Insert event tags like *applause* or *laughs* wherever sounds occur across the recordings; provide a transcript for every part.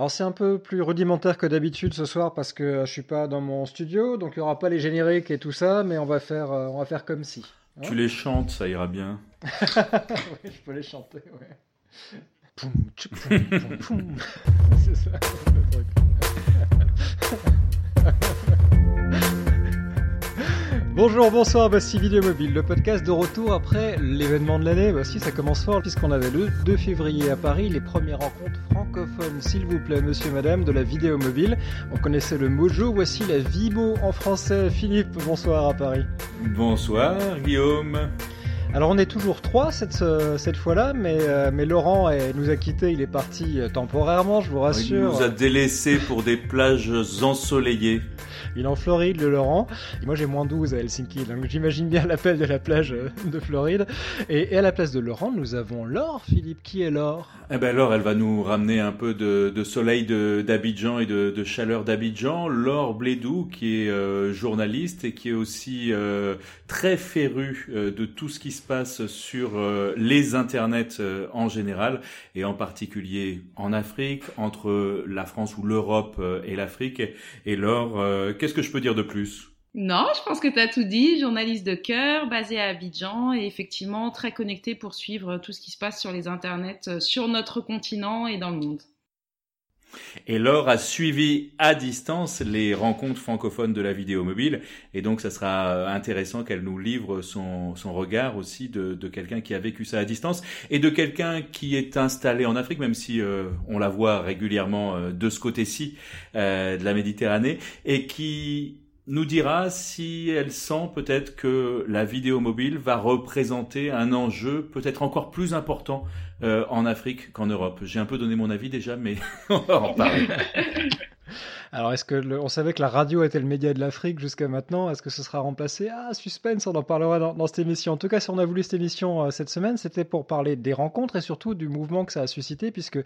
Alors c'est un peu plus rudimentaire que d'habitude ce soir parce que euh, je suis pas dans mon studio, donc il y aura pas les génériques et tout ça, mais on va faire, euh, on va faire comme si. Hein tu les chantes, ça ira bien. *laughs* oui, je peux les chanter, ouais. Poum, poum, poum, *laughs* C'est ça. *laughs* Bonjour, bonsoir, voici Vidéo Mobile, le podcast de retour après l'événement de l'année. Voici, ça commence fort puisqu'on avait le 2 février à Paris les premières rencontres francophones, s'il vous plaît, monsieur, madame, de la vidéo mobile. On connaissait le Mojo, voici la Vimo en français. Philippe, bonsoir à Paris. Bonsoir, Guillaume. Alors on est toujours trois cette, euh, cette fois-là, mais, euh, mais Laurent nous a quittés, il est parti euh, temporairement, je vous rassure. Il nous a délaissés pour des plages ensoleillées. Il est en Floride, le Laurent. Moi, j'ai moins 12 à Helsinki. Donc, j'imagine bien l'appel de la plage euh, de Floride. Et, à la place de Laurent, nous avons Laure. Philippe, qui est Laure? Eh ben, Laure, elle va nous ramener un peu de, de soleil d'Abidjan et de, de chaleur d'Abidjan. Laure Blédou, qui est euh, journaliste et qui est aussi euh, très féru de tout ce qui se passe sur les internets en général et en particulier en Afrique, entre la France ou l'Europe et l'Afrique. Et Laure, qu'est-ce que je peux dire de plus? Non, je pense que tu as tout dit. Journaliste de cœur, basé à Abidjan et effectivement très connecté pour suivre tout ce qui se passe sur les internets euh, sur notre continent et dans le monde. Et Laure a suivi à distance les rencontres francophones de la vidéo mobile. Et donc, ça sera euh, intéressant qu'elle nous livre son, regard aussi de, quelqu'un qui a vécu ça à distance et de quelqu'un qui est installé en Afrique, même si euh, on la voit régulièrement de ce côté-ci de la Méditerranée, et qui nous dira si elle sent peut-être que la vidéo mobile va représenter un enjeu peut-être encore plus important euh, en Afrique qu'en Europe. J'ai un peu donné mon avis déjà, mais *laughs* on va en parler. *laughs* Alors, est-ce que on savait que la radio était le média de l'Afrique jusqu'à maintenant? Est-ce que ce sera remplacé? Ah, suspense, on en parlera dans, cette émission. En tout cas, si on a voulu cette émission euh, cette semaine, c'était pour parler des rencontres et surtout du mouvement que ça a suscité, puisque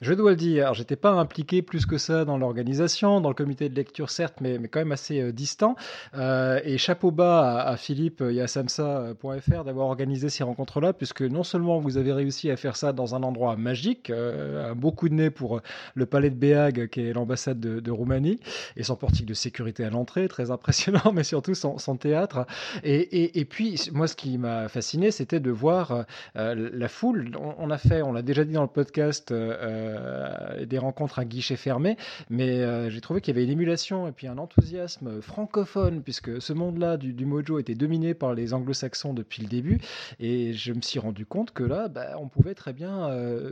je dois le dire, j'étais pas impliqué plus que ça dans l'organisation, dans le comité de lecture certes, mais, mais quand même assez euh, distant. Euh, et chapeau bas à, Philippe et à samsa.fr d'avoir organisé ces rencontres-là, puisque non seulement vous avez réussi à faire ça dans un endroit magique, un beau coup de nez pour le palais de Béag, qui est l'ambassade de, de Roumanie, et son portique de sécurité à l'entrée, très impressionnant, *laughs* mais surtout son, théâtre. Et, puis, moi, ce qui m'a fasciné, c'était de voir euh, la foule. On, a fait, on l'a déjà dit dans le podcast, euh, euh, des rencontres à guichet fermé, mais j'ai trouvé qu'il y avait une émulation et puis un enthousiasme francophone, puisque ce monde-là du, mojo était dominé par les anglo-saxons depuis le début. Et je me suis rendu compte que là, bah, on pouvait très bien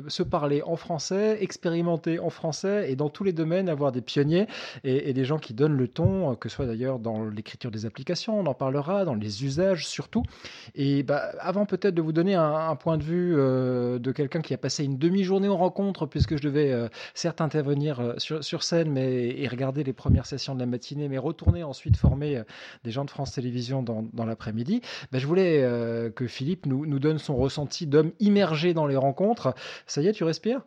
se parler en français, expérimenter en français et dans tous les domaines avoir des pionniers et, des gens qui donnent le ton, que ce soit d'ailleurs dans l'écriture des applications, on en parlera, dans les usages surtout. Et bah, avant peut-être de vous donner un, point de vue euh, de quelqu'un qui a passé une demi-journée en rencontre, puisque je devais euh, certes intervenir euh, sur, scène mais, et regarder les premières sessions de la matinée, mais retourner ensuite former des gens de France Télévisions dans, l'après-midi, bah, je voulais que Philippe nous, nous donne son ressenti d'homme immergé dans les rencontres. Ça y est, tu respires?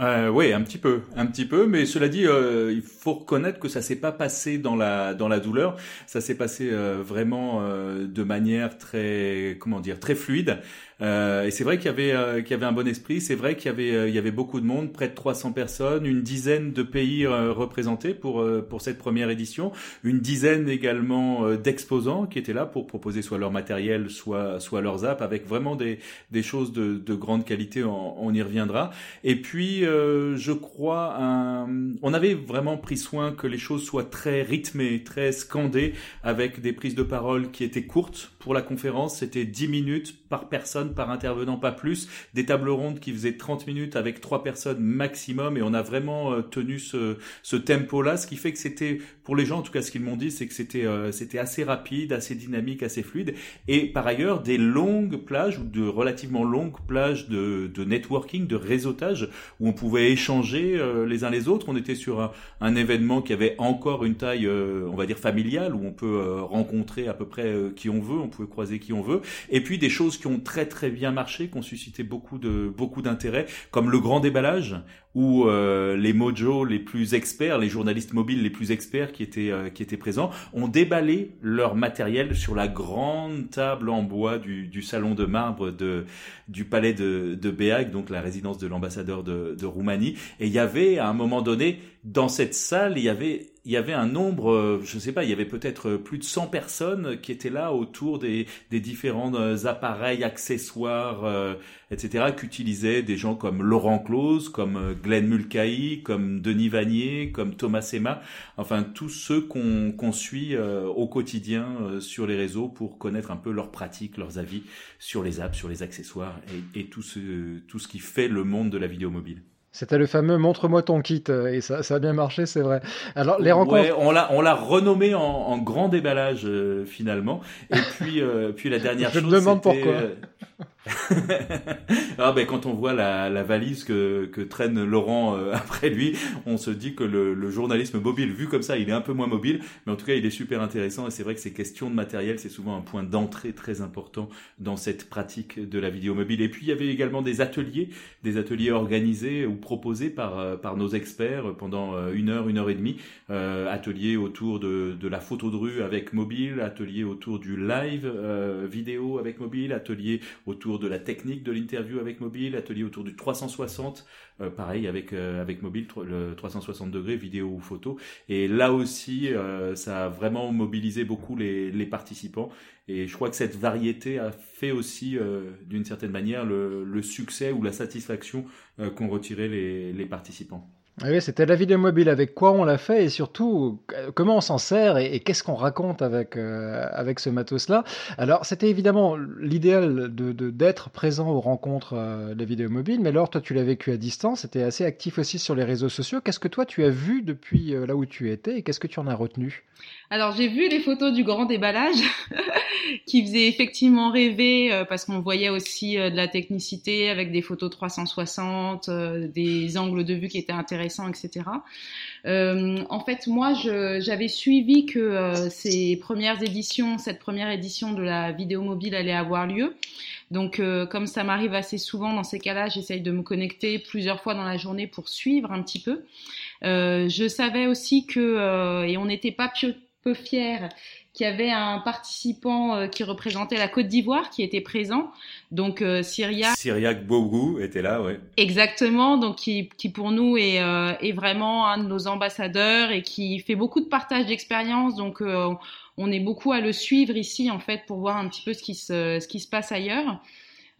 Euh, oui, un petit peu, un petit peu, mais cela dit, euh, il faut reconnaître que ça s'est pas passé dans la dans la douleur, ça s'est passé euh, vraiment euh, de manière très comment dire très fluide. Euh, et c'est vrai qu'il y avait euh, qu'il y avait un bon esprit. C'est vrai qu'il y avait euh, il y avait beaucoup de monde, près de 300 personnes, une dizaine de pays représentés pour pour cette première édition, une dizaine également d'exposants qui étaient là pour proposer soit leur matériel, soit soit leurs apps, avec vraiment des des choses de, de grande qualité. On, on, y reviendra. Et puis je crois un, on avait vraiment pris soin que les choses soient très rythmées, très scandées, avec des prises de parole qui étaient courtes pour la conférence. C'était 10 minutes par personne par intervenant, pas plus. Des tables rondes qui faisaient 30 minutes avec trois personnes maximum et on a vraiment euh, tenu ce, ce tempo-là, ce qui fait que c'était, pour les gens en tout cas ce qu'ils m'ont dit, c'est que c'était euh, c'était assez rapide, assez dynamique, assez fluide. Et par ailleurs, des longues plages ou de relativement longues plages de, de networking, de réseautage, où on pouvait échanger euh, les uns les autres. On était sur un, un, événement qui avait encore une taille, on va dire, familiale, où on peut rencontrer à peu près qui on veut, on pouvait croiser qui on veut. Et puis des choses qui ont très très très bien marché, qui ont suscité beaucoup de beaucoup d'intérêt, comme le grand déballage, où euh, les mojos les plus experts, les journalistes mobiles les plus experts qui étaient euh, qui étaient présents, ont déballé leur matériel sur la grande table en bois du, salon de marbre de du palais de, de Béag, donc la résidence de l'ambassadeur de, de Roumanie. Et il y avait à un moment donné dans cette salle, il y avait il y avait un nombre, euh, je ne sais pas, il y avait peut-être plus de 100 personnes qui étaient là autour des, des différents appareils, accessoires, etc., qu'utilisaient des gens comme Laurent Close, comme Glenn Mulcahy, comme Denis Vanier, comme Thomas Sema, enfin tous ceux qu'on suit euh, au quotidien euh, sur les réseaux pour connaître un peu leurs pratiques, leurs avis sur les apps, sur les accessoires et, tout, ce, tout ce qui fait le monde de la vidéo mobile. C'était le fameux montre-moi ton kit euh, et ça, ça, a bien marché, c'est vrai. Alors les rencontres, ouais, on l'a on l'a renommé en, en, grand déballage finalement. Et puis puis la dernière chose. *laughs* Je me demande pourquoi. *laughs* ah ben quand on voit la, valise que, traîne Laurent euh, *laughs* après lui, on se dit que le, journalisme mobile, vu comme ça, il est un peu moins mobile, mais en tout cas, il est super intéressant. Et c'est vrai que ces questions de matériel, c'est souvent un point d'entrée très important dans cette pratique de la vidéo mobile. Et puis, il y avait également des ateliers, des ateliers organisés ou proposés par, euh, par nos experts pendant euh, une heure, une heure et demie. Euh, ateliers autour de, de la photo de rue avec mobile, ateliers autour du live euh, vidéo avec mobile, ateliers autour de la technique de l'interview avec mobile, atelier autour du 360, euh, pareil avec euh, avec mobile, le 360 degrés vidéo ou photo. Et là aussi, euh, ça a vraiment mobilisé beaucoup les, participants. Et je crois que cette variété a fait aussi, d'une certaine manière, le, succès ou la satisfaction qu'ont retiré les participants. Ah oui, c'était la vidéo mobile. Avec quoi on l'a fait et surtout comment on s'en sert et, qu'est-ce qu'on raconte avec euh, avec ce matos-là. Alors c'était évidemment l'idéal de d'être présent aux rencontres euh, de la vidéo mobile, mais alors toi tu l'as vécu à distance, c'était assez actif aussi sur les réseaux sociaux. Qu'est-ce que toi tu as vu depuis euh, là où tu étais et qu'est-ce que tu en as retenu? Alors j'ai vu les photos du grand déballage *laughs* qui faisait effectivement rêver euh, parce qu'on voyait aussi euh, de la technicité avec des photos 360, euh, des angles de vue qui étaient intéressants, etc. en fait, moi, j'avais suivi que ces premières éditions, cette première édition de la vidéo mobile allait avoir lieu. Donc, comme ça m'arrive assez souvent dans ces cas-là, j'essaye de me connecter plusieurs fois dans la journée pour suivre un petit peu. je savais aussi que, et on n'était pas peu fiers, qu'il y avait un participant euh, qui représentait la Côte d'Ivoire qui était présent. Donc euh, Syriac. Syriac Bougou était là, ouais. Exactement, donc qui, qui pour nous est, euh, est vraiment un de nos ambassadeurs et qui fait beaucoup de partage d'expérience. Donc euh, on est beaucoup à le suivre ici en fait pour voir un petit peu ce qui se, ce qui se passe ailleurs.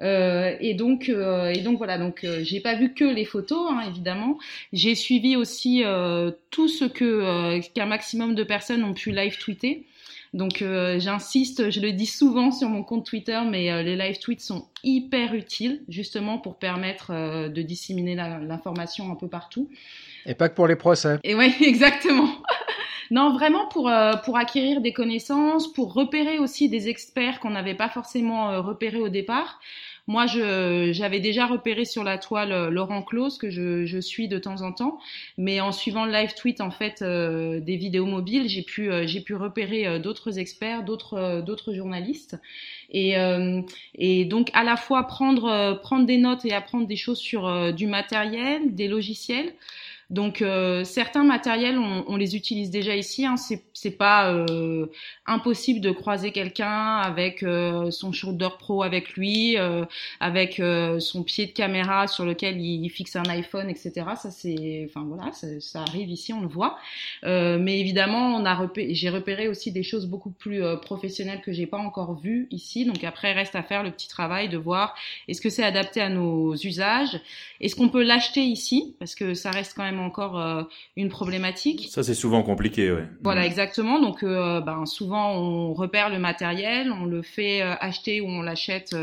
Euh, et donc, euh, et donc voilà. Donc, j'ai pas vu que les photos, hein, évidemment. J'ai suivi aussi tout ce que qu'un maximum de personnes ont pu live tweeter. Donc euh, j'insiste, je le dis souvent sur mon compte Twitter, mais euh, les live tweets sont hyper utiles justement pour permettre euh, de disséminer l'information un peu partout. Et pas que pour les procès. Et oui, *laughs* exactement. non, vraiment pour pour acquérir des connaissances, pour repérer aussi des experts qu'on n'avait pas forcément repérés au départ. Moi, j'avais déjà repéré sur la toile euh, Laurent Close que je, je, suis de temps en temps, mais en suivant le live tweet en fait euh, des vidéos mobiles, j'ai pu euh, j'ai pu repérer d'autres experts, d'autres d'autres journalistes. Et, et, donc à la fois prendre prendre des notes et apprendre des choses sur du matériel, des logiciels, donc euh, certains matériels, on, on, les utilise déjà ici. Hein. Pas euh, impossible de croiser quelqu'un avec euh, son shoulder pro avec lui, euh, avec euh, son pied de caméra sur lequel il, fixe un iPhone, etc. Ça c'est, enfin voilà, ça, ça, arrive ici, on le voit. mais évidemment, on a repéré, j'ai repéré aussi des choses beaucoup plus professionnelles que j'ai pas encore vues ici. Donc après, reste à faire le petit travail de voir est-ce que c'est adapté à nos usages, est-ce qu'on peut l'acheter ici? Parce que ça reste quand même encore euh, une problématique. Ça, c'est souvent compliqué, ouais. Voilà, exactement. Donc, euh, ben, souvent, on repère le matériel, on le fait euh, acheter ou on l'achète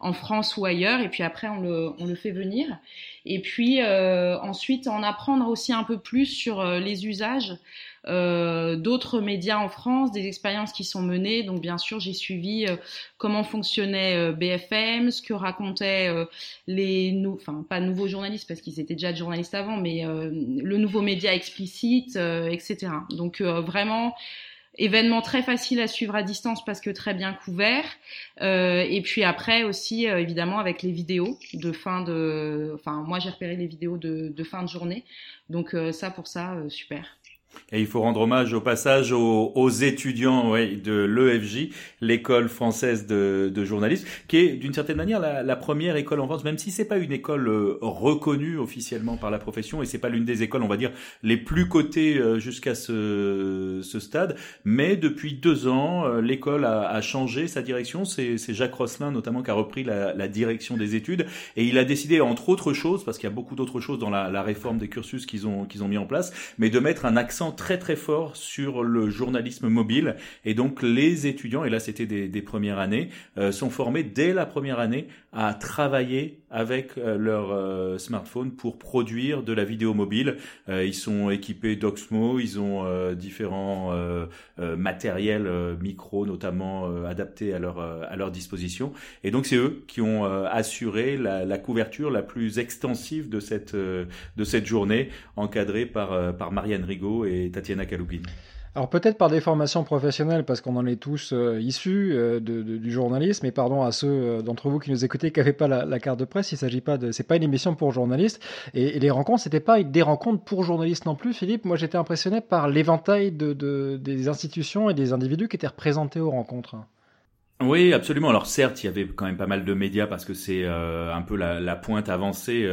en France ou ailleurs, et puis après, on le, on le fait venir. Et puis, ensuite, en apprendre aussi un peu plus sur les usages euh, d'autres médias en France, des expériences qui sont menées. Donc bien sûr, j'ai suivi euh, comment fonctionnait euh, BFM, ce que racontaient les, nou enfin pas nouveaux journalistes parce qu'ils étaient déjà de journalistes avant, mais le nouveau média explicite, etc. Donc vraiment événement très facile à suivre à distance parce que très bien couvert. Euh, et puis après aussi, euh, évidemment, avec les vidéos de fin de... Enfin, moi, j'ai repéré les vidéos de, de fin de journée. Donc ça, pour ça, super. Et il faut rendre hommage au passage aux, étudiants de l'EFJ, l'école française de, de, journalisme, qui est d'une certaine manière la, première école en France, même si c'est pas une école euh, reconnue officiellement par la profession et c'est pas l'une des écoles, on va dire, les plus cotées euh, jusqu'à ce, ce, stade. Mais depuis deux ans, euh, l'école a, a, changé sa direction. C'est Jacques Rosselin notamment qui a repris la, la, direction des études et il a décidé, entre autres choses, parce qu'il y a beaucoup d'autres choses dans la, la réforme des cursus qu'ils ont qu'ils ont mis en place, mais de mettre un accent très très fort sur le journalisme mobile. Et donc les étudiants, et là c'était des, premières années, euh, sont formés dès la première année à travailler avec euh, leur euh, smartphone pour produire de la vidéo mobile. ils sont équipés d'Oxmo, ils ont différents matériels micro notamment adaptés à leur à leur disposition et donc c'est eux qui ont assuré la, la, couverture la plus extensive de cette de cette journée encadrée par par Marianne Rigaud et Tatiana Kaloubine. Alors peut-être par des formations professionnelles, parce qu'on en est tous euh, issus euh, du journalisme, et pardon à ceux euh, d'entre vous qui nous écoutaient qui n'avaient pas la, carte de presse, il s'agit pas de, c'est pas une émission pour journalistes, et, les rencontres, c'était pas des rencontres pour journalistes non plus, Philippe. Moi, j'étais impressionné par l'éventail de, des institutions et des individus qui étaient représentés aux rencontres. Oui, absolument. Alors certes, il y avait quand même pas mal de médias parce que c'est un peu la pointe avancée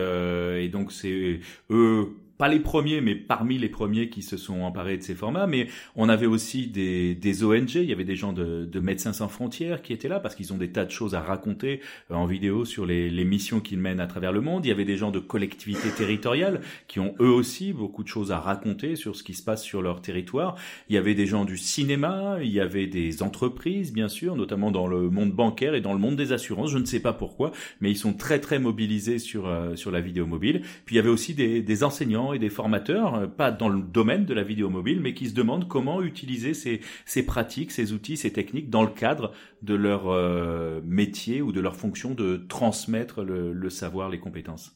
et donc c'est eux pas les premiers, mais parmi les premiers qui se sont emparés de ces formats. Mais on avait aussi des, des ONG, il y avait des gens de, de Médecins sans frontières qui étaient là parce qu'ils ont des tas de choses à raconter euh, en vidéo sur les, les missions qu'ils mènent à travers le monde. Il y avait des gens de collectivités territoriales qui ont eux aussi beaucoup de choses à raconter sur ce qui se passe sur leur territoire. Il y avait des gens du cinéma, il y avait des entreprises, bien sûr, notamment dans le monde bancaire et dans le monde des assurances. Je ne sais pas pourquoi, mais ils sont très très mobilisés sur euh, sur la vidéo mobile. Puis il y avait aussi des, des enseignants et des formateurs, euh, pas dans le domaine de la vidéo mobile, mais qui se demandent comment utiliser ces, pratiques, ces outils, ces techniques dans le cadre de leur euh, métier ou de leur fonction de transmettre le savoir, les compétences.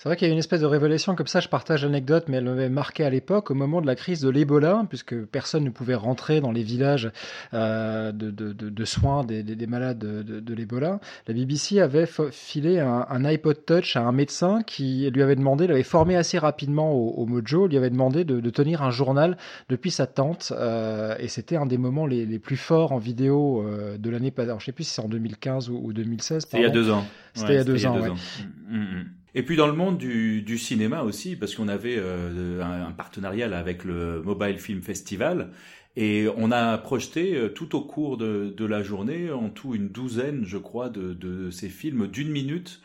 C'est vrai qu'il y a une espèce de révélation comme ça, je partage l'anecdote, mais elle m'avait marqué à l'époque, au moment de la crise de l'Ebola, puisque personne ne pouvait rentrer dans les villages euh, de, de, de, de, soins des, des, des malades de, de l'Ebola. La BBC avait filé un, un, iPod Touch à un médecin qui lui avait demandé, l'avait formé assez rapidement au, au, Mojo, lui avait demandé de, tenir un journal depuis sa tente, euh, et c'était un des moments les, les, plus forts en vidéo euh, de l'année passée. Je sais plus si c'est en 2015 ou, ou 2016. C'était il y a deux ans. C'était il y a deux ans, ouais. Mmh, mmh. Et puis dans le monde du, cinéma aussi, parce qu'on avait euh, un, partenariat avec le Mobile Film Festival, et on a projeté euh, tout au cours de, la journée, en tout une douzaine, je crois, de ces films d'une minute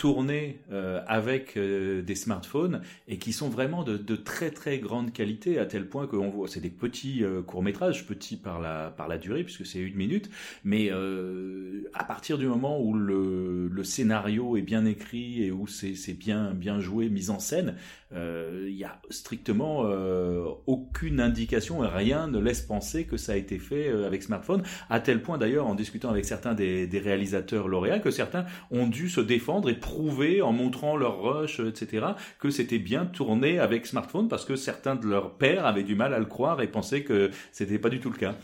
tournés euh, avec euh, des smartphones et qui sont vraiment de, de, très très grande qualité à tel point que on voit c'est des petits euh, courts métrages petits par la par la durée puisque c'est une minute. Mais euh, à partir du moment où le, le scénario est bien écrit et où c'est c'est bien bien joué mis en scène euh, il y a strictement aucune indication et rien ne laisse penser que ça a été fait avec smartphone. À tel point d'ailleurs en discutant avec certains des, des réalisateurs lauréats que certains ont dû se défendre et en montrant leur rush, etc., que c'était bien tourné avec smartphone parce que certains de leurs pères avaient du mal à le croire et pensaient que c'était pas du tout le cas.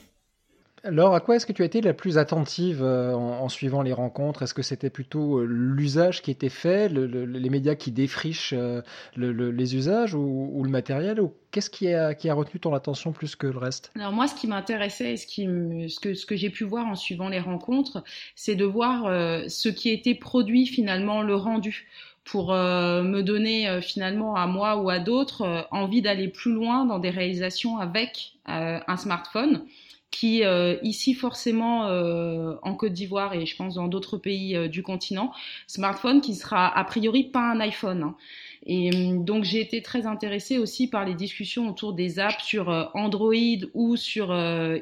Alors, à quoi est-ce que tu as été la plus attentive euh, en, suivant les rencontres? Est-ce que c'était plutôt euh, l'usage qui était fait, les médias qui défrichent euh, les usages ou, le matériel? Ou Qu'est-ce qui a, retenu ton attention plus que le reste? Alors moi, ce qui m'intéressait et ce que j'ai pu voir en suivant les rencontres, c'est de voir ce qui était produit finalement, le rendu pour me donner finalement à moi ou à d'autres envie d'aller plus loin dans des réalisations avec un smartphone qui euh, ici forcément euh, en Côte d'Ivoire et je pense dans d'autres pays euh, du continent, smartphone qui sera a priori pas un iPhone. Hein. Et hum, donc j'ai été très intéressée aussi par les discussions autour des apps sur Android ou sur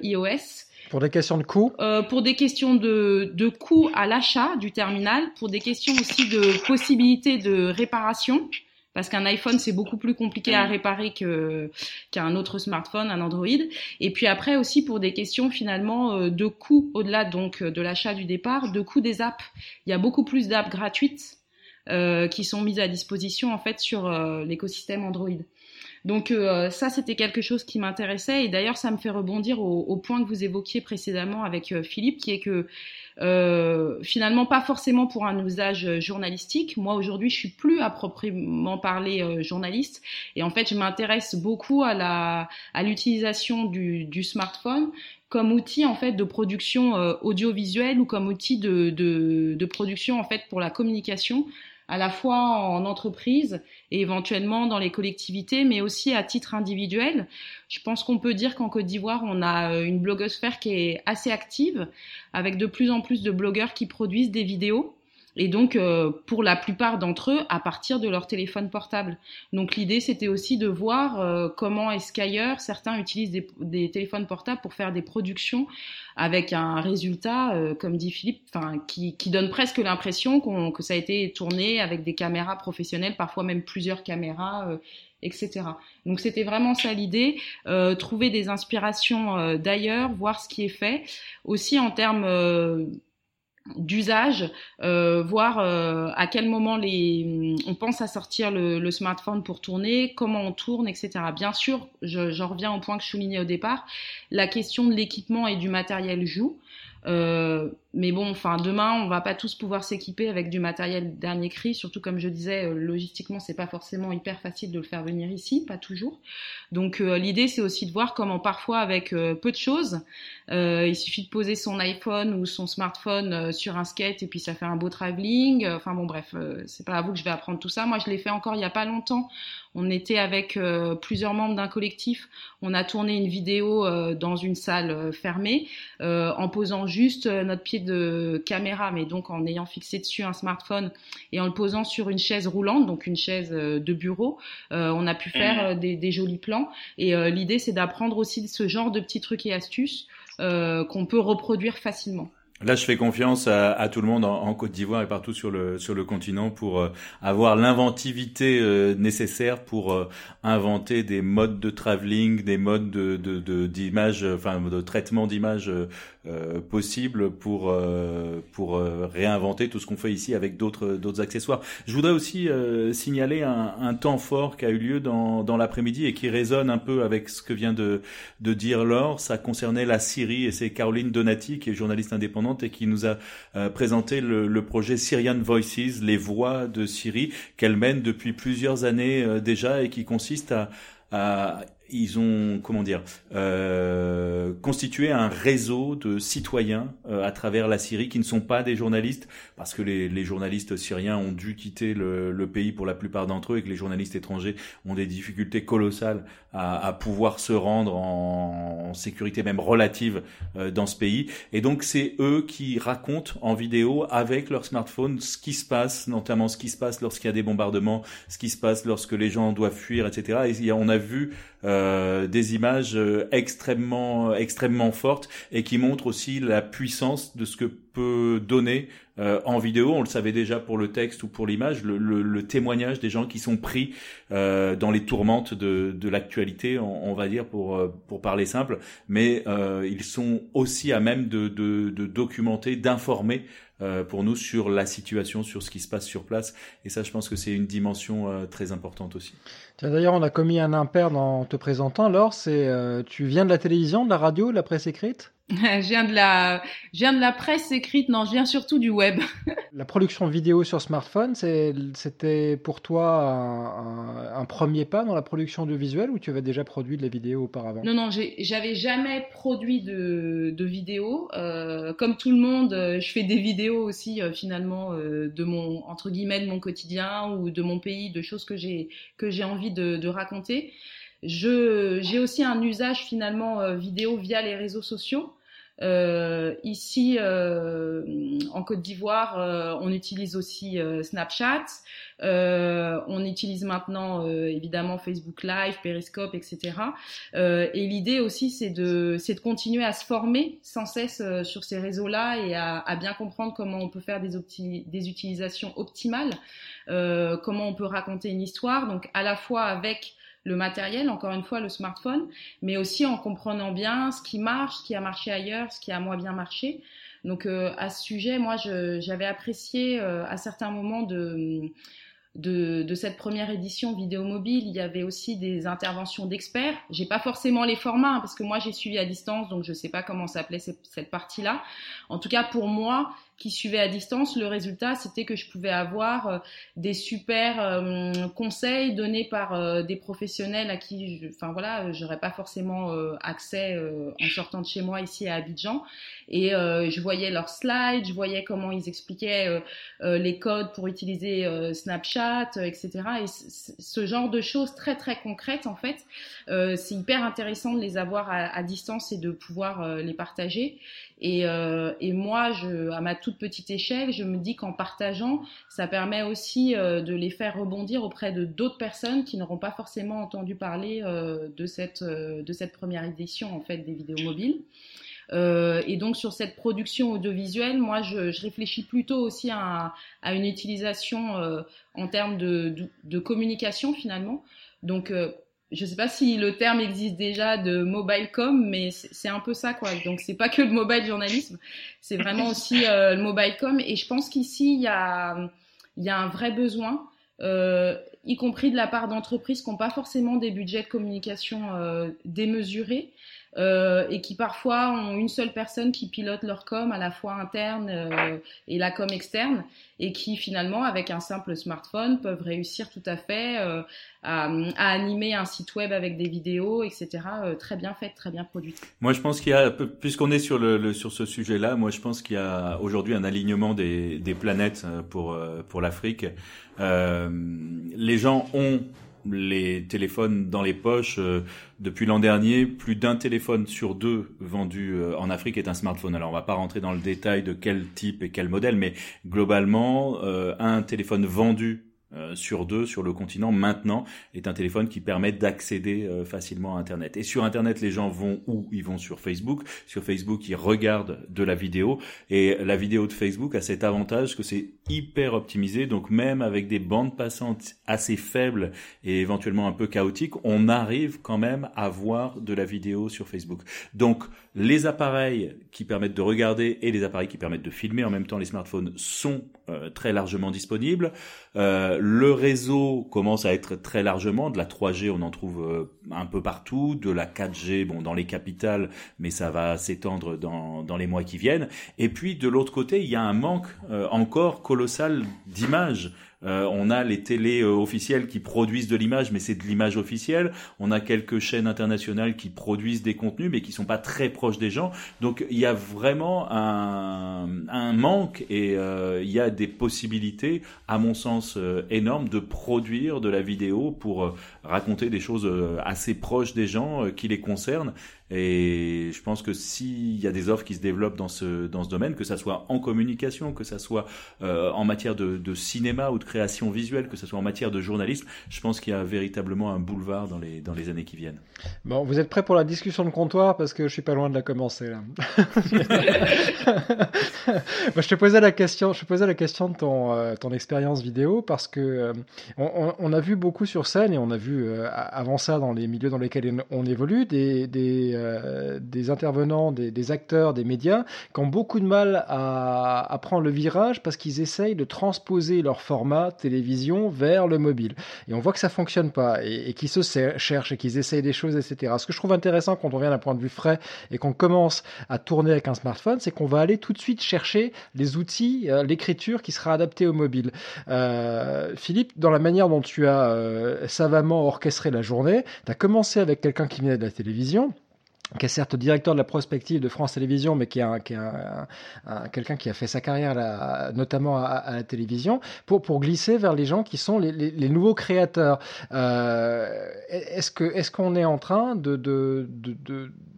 iOS. Pour des questions de coût? Euh, Pour des questions de, de coût à l'achat du terminal, pour des questions aussi de possibilité de réparation parce qu'un iPhone c'est beaucoup plus compliqué à réparer que qu'un autre smartphone, un Android. Et puis après aussi pour des questions finalement euh, de coût au-delà donc de l'achat du départ, de coût des apps. Il y a beaucoup plus d'apps gratuites qui sont mises à disposition en fait sur l'écosystème Android. Donc ça, c'était quelque chose qui m'intéressait et d'ailleurs, ça me fait rebondir au, point que vous évoquiez précédemment avec Philippe, qui est que euh, finalement pas forcément pour un usage journalistique. Moi aujourd'hui, je suis plus à proprement parler euh, journaliste et en fait, je m'intéresse beaucoup à la à l'utilisation du, du smartphone comme outil en fait de production euh, audiovisuelle ou comme outil de, de, de, production en fait pour la communication à la fois en entreprise et éventuellement dans les collectivités, mais aussi à titre individuel. Je pense qu'on peut dire qu'en Côte d'Ivoire, on a euh, une blogosphère qui est assez active, avec de plus en plus de blogueurs qui produisent des vidéos et donc euh, pour la plupart d'entre eux à partir de leur téléphone portable. Donc l'idée c'était aussi de voir euh, comment est-ce qu'ailleurs certains utilisent des, des, téléphones portables pour faire des productions avec un résultat, euh, comme dit Philippe, qui, qui, donne presque l'impression que ça a été tourné avec des caméras professionnelles, parfois même plusieurs caméras. etc. Donc c'était vraiment ça l'idée, trouver des inspirations d'ailleurs, voir ce qui est fait, aussi en termes d'usage, euh, voir euh, à quel moment les, on pense à sortir le, le, smartphone pour tourner, comment on tourne, etc. Bien sûr, j'en reviens au point que je soulignais au départ, la question de l'équipement et du matériel joue. Euh, mais bon, enfin, demain, on va pas tous pouvoir s'équiper avec du matériel dernier cri. Surtout, comme je disais, euh, logistiquement, c'est pas forcément hyper facile de le faire venir ici, pas toujours. Donc, euh, l'idée, c'est aussi de voir comment parfois, avec peu de choses, il suffit de poser son iPhone ou son smartphone sur un skate et puis ça fait un beau travelling. Enfin bon, bref, c'est pas à vous que je vais apprendre tout ça. Moi, je l'ai fait encore il y a pas longtemps. On était avec plusieurs membres d'un collectif. On a tourné une vidéo dans une salle fermée en posant juste notre pied de caméra, mais donc en ayant fixé dessus un smartphone et en le posant sur une chaise roulante, donc une chaise euh, de bureau, euh, on a pu faire mmh. euh, des, des jolis plans. Et l'idée, c'est d'apprendre aussi ce genre de petits trucs et astuces qu'on peut reproduire facilement. Là, je fais confiance à, tout le monde en, Côte d'Ivoire et partout sur le sur le continent pour euh, avoir l'inventivité euh, nécessaire pour euh, inventer des modes de travelling, des modes de d'image, de, enfin de traitement d'image possibles pour pour réinventer tout ce qu'on fait ici avec d'autres d'autres accessoires. Je voudrais aussi signaler un, un, temps fort qui a eu lieu dans dans l'après-midi et qui résonne un peu avec ce que vient de de dire Laure. Ça concernait la Syrie et c'est Caroline Donati qui est journaliste indépendante et qui nous a euh, présenté le, projet Syrian Voices, les voix de Syrie, qu'elle mène depuis plusieurs années euh, déjà et qui consiste à ils ont comment dire euh, constitué un réseau de citoyens euh, à travers la Syrie qui ne sont pas des journalistes parce que les, les journalistes syriens ont dû quitter le, le pays pour la plupart d'entre eux et que les journalistes étrangers ont des difficultés colossales à, à pouvoir se rendre en, sécurité même relative euh, dans ce pays. Et donc c'est eux qui racontent en vidéo avec leur smartphone ce qui se passe notamment ce qui se passe lorsqu'il y a des bombardements ce qui se passe lorsque les gens doivent fuir etc et on a vu euh, des images euh, extrêmement extrêmement fortes et qui montrent aussi la puissance de ce que peut donner euh, en vidéo. On le savait déjà pour le texte ou pour l'image, le, le, le, témoignage des gens qui sont pris euh, dans les tourmentes de, de l'actualité, on, on, va dire pour pour parler simple, mais ils sont aussi à même de, de, de documenter, d'informer euh, pour nous sur la situation, sur ce qui se passe sur place. Et ça, je pense que c'est une dimension euh, très importante aussi. D'ailleurs, on a commis un impair en te présentant. Laure, c'est euh, tu viens de la télévision, de la radio, de la presse écrite? *laughs* Je viens de la, je viens de la presse écrite. Non, je viens surtout du web. *laughs* la production vidéo sur smartphone, c'était pour toi un, un, premier pas dans la production audiovisuelle ou tu avais déjà produit de la vidéo auparavant? Non, non, j'avais jamais produit de, de vidéo. Euh, comme tout le monde, je fais des vidéos aussi euh, finalement euh, de mon entre guillemets de mon quotidien ou de mon pays, de choses que j'ai que j'ai envie de, de raconter. J'ai aussi un usage finalement euh, vidéo via les réseaux sociaux. Euh, ici, euh, en Côte d'Ivoire, euh, on utilise aussi euh, Snapchat. on utilise maintenant évidemment Facebook Live, Periscope, etc. et l'idée aussi, c'est de, c'est de continuer à se former sans cesse sur ces réseaux-là et à, à, bien comprendre comment on peut faire des, des utilisations optimales, comment on peut raconter une histoire. Donc à la fois avec le matériel, encore une fois le smartphone, mais aussi en comprenant bien ce qui marche, ce qui a marché ailleurs, ce qui a moins bien marché. Donc à ce sujet, moi, j'avais apprécié à certains moments de de, cette première édition vidéo mobile, il y avait aussi des interventions d'experts. J'ai pas forcément les formats hein, parce que moi j'ai suivi à distance, donc je sais pas comment s'appelait cette, cette partie-là. En tout cas pour moi, qui suivait à distance, le résultat, c'était que je pouvais avoir euh, des super euh, conseils donnés par euh, des professionnels à qui, enfin voilà, j'aurais pas forcément accès en sortant de chez moi ici à Abidjan. Et je voyais leurs slides, je voyais comment ils expliquaient les codes pour utiliser Snapchat, etc. Et ce genre de choses très très concrètes, en fait, c'est hyper intéressant de les avoir à, à, distance et de pouvoir les partager. Et, euh, et, moi, je, à ma toute petite échelle, je me dis qu'en partageant, ça permet aussi euh, de les faire rebondir auprès de d'autres personnes qui n'auront pas forcément entendu parler euh, de, cette, de cette première édition en fait des vidéos mobiles. et donc sur cette production audiovisuelle, moi, je, je réfléchis plutôt aussi à, à une utilisation en termes de, de, de, communication finalement. Donc je sais pas si le terme existe déjà de mobile com, mais c'est un peu ça quoi. Donc c'est pas que le mobile journalisme, c'est vraiment *laughs* aussi euh, le mobile com. Et je pense qu'ici il y a il y a un vrai besoin, euh, y compris de la part d'entreprises qui n'ont pas forcément des budgets de communication euh, démesurés. Euh, et qui parfois ont une seule personne qui pilote leur com à la fois interne euh, et la com externe et qui finalement avec un simple smartphone peuvent réussir tout à fait euh, à, animer un site web avec des vidéos etc très bien faites très bien produites. Moi je pense qu'il y a puisqu'on est sur le, sur ce sujet là moi je pense qu'il y a aujourd'hui un alignement des, des planètes pour pour l'Afrique les gens ont les téléphones dans les poches. Euh, depuis l'an dernier, plus d'un téléphone sur deux vendu euh, en Afrique est un smartphone. Alors on va pas rentrer dans le détail de quel type et quel modèle, mais globalement, euh, un téléphone vendu euh, sur deux sur le continent maintenant est un téléphone qui permet d'accéder euh, facilement à Internet. Et sur Internet, les gens vont où? Ils vont sur Facebook. Sur Facebook, ils regardent de la vidéo. Et la vidéo de Facebook a cet avantage que c'est hyper optimisé. Donc même avec des bandes passantes assez faibles et éventuellement un peu chaotiques, on arrive quand même à voir de la vidéo sur Facebook. Donc les appareils qui permettent de regarder et les appareils qui permettent de filmer en même temps les smartphones sont euh, très largement disponibles. Le réseau commence à être très largement de la 3G, on en trouve euh, un peu partout, de la 4G, bon dans les capitales, mais ça va s'étendre dans, dans les mois qui viennent. Et puis de l'autre côté, il y a un manque encore colossal d'images. Euh, on a les télés euh, officielles qui produisent de l'image, mais c'est de l'image officielle. On a quelques chaînes internationales qui produisent des contenus, mais qui sont pas très proches des gens. Donc il y a vraiment un, manque et euh, il y a des possibilités, à mon sens, énormes de produire de la vidéo pour raconter des choses assez proches des gens qui les concernent et je pense que s'il y a des offres qui se développent dans ce, dans ce domaine, que ça soit en communication, que ça soit euh, en matière de, de, cinéma ou de création visuelle, que ça soit en matière de journalisme, je pense qu'il y a véritablement un boulevard dans les, dans les années qui viennent. Bon, vous êtes prêts pour la discussion de comptoir? Parce que je suis pas loin de la commencer là. Moi, *laughs* je te posais la question, je te posais la question de ton, euh, ton expérience vidéo parce que euh, on, on, a vu beaucoup sur scène et on a vu avant ça dans les milieux dans lesquels on évolue des, des euh, des, intervenants, des, acteurs, des médias qui ont beaucoup de mal à, prendre le virage parce qu'ils essayent de transposer leur format télévision vers le mobile. Et on voit que ça fonctionne pas et, qu'ils se cherchent et qu'ils essayent des choses, etc. Ce que je trouve intéressant quand on vient d'un point de vue frais et qu'on commence à tourner avec un smartphone, c'est qu'on va aller tout de suite chercher les outils, euh, l'écriture qui sera adaptée au mobile. Euh, Philippe, dans la manière dont tu as savamment orchestré la journée, tu as commencé avec quelqu'un qui venait de la télévision qui est certes directeur de la prospective de France Télévisions, mais qui est, quelqu'un qui a fait sa carrière notamment à, la télévision, pour, glisser vers les gens qui sont les, nouveaux créateurs. Euh, est-ce qu'on est en train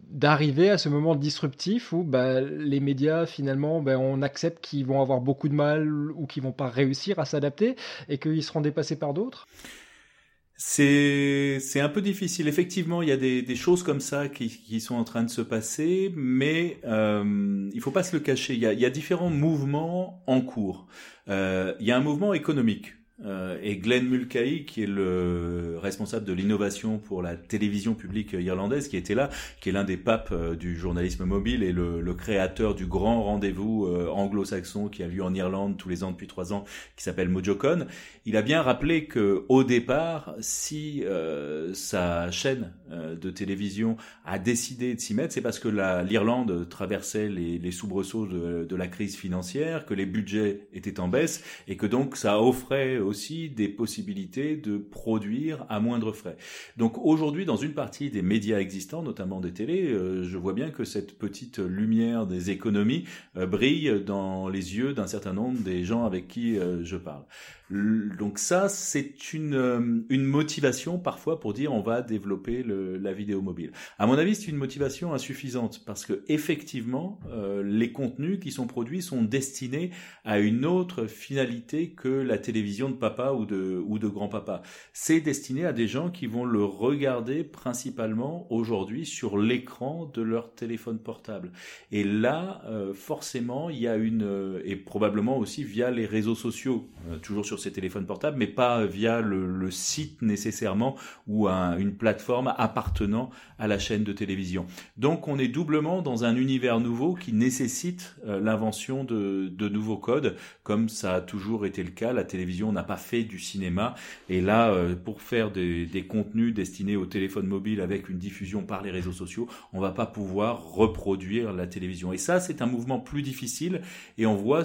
d'arriver à ce moment disruptif où bah, les médias finalement bah, on accepte qu'ils vont avoir beaucoup de mal ou qu'ils vont pas réussir à s'adapter et qu'ils seront dépassés par d'autres? C'est c'est un peu difficile. Effectivement, il y a des, des choses comme ça qui, qui sont en train de se passer, mais euh, il faut pas se le cacher. Il y a, il y a différents mouvements en cours. Euh, il y a un mouvement économique euh, et Glenn Mulcahy, qui est le responsable de l'innovation pour la télévision publique irlandaise, qui était là, qui est l'un des papes euh, du journalisme mobile et le, créateur du grand rendez-vous euh, anglo-saxon qui a lieu en Irlande tous les ans depuis trois ans, qui s'appelle MojoCon. Il a bien rappelé que au départ, si sa chaîne de télévision a décidé de s'y mettre, c'est parce que l'Irlande traversait les, soubresauts de la crise financière, que les budgets étaient en baisse et que donc ça offrait aussi des possibilités de produire à moindre frais. Donc aujourd'hui, dans une partie des médias existants, notamment des télés, euh, je vois bien que cette petite lumière des économies euh, brille dans les yeux d'un certain nombre des gens avec qui euh, je parle. Donc ça, c'est une, euh, une motivation parfois pour dire on va développer le, la vidéo mobile. À mon avis, c'est une motivation insuffisante parce que effectivement, euh, les contenus qui sont produits sont destinés à une autre finalité que la télévision de papa ou de ou de grand-papa. C'est destiné à des gens qui vont le regarder principalement aujourd'hui sur l'écran de leur téléphone portable. Et là, euh, forcément, il y a une et probablement aussi via les réseaux sociaux, toujours sur ses téléphones portables, mais pas via le, site nécessairement ou une plateforme appartenant à la chaîne de télévision. Donc on est doublement dans un univers nouveau qui nécessite euh, l'invention de, nouveaux codes, comme ça a toujours été le cas. La télévision n'a pas fait du cinéma, et là, euh, pour faire des, des contenus destinés au téléphone mobile avec une diffusion par les réseaux sociaux, on va pas pouvoir reproduire la télévision. Et ça, c'est un mouvement plus difficile, et on voit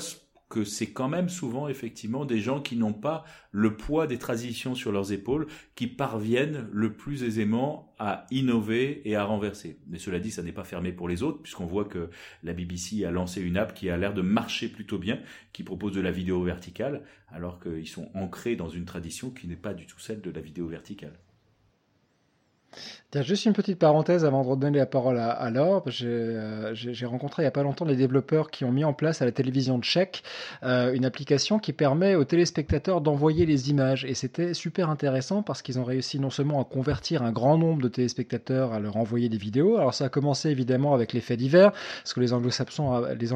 que c'est quand même souvent effectivement des gens qui n'ont pas le poids des traditions sur leurs épaules qui parviennent le plus aisément à innover et à renverser. Mais cela dit, ça n'est pas fermé pour les autres puisqu'on voit que la BBC a lancé une app qui a l'air de marcher plutôt bien, qui propose de la vidéo verticale alors qu'ils sont ancrés dans une tradition qui n'est pas du tout celle de la vidéo verticale. Tiens, juste une petite parenthèse avant de redonner la parole à, à Laure. Euh, j'ai rencontré il n'y a pas longtemps les développeurs qui ont mis en place à la télévision tchèque euh, une application qui permet aux téléspectateurs d'envoyer les images. Et c'était super intéressant parce qu'ils ont réussi non seulement à convertir un grand nombre de téléspectateurs à leur envoyer des vidéos. Alors ça a commencé évidemment avec les faits divers, ce que les anglo-saxons les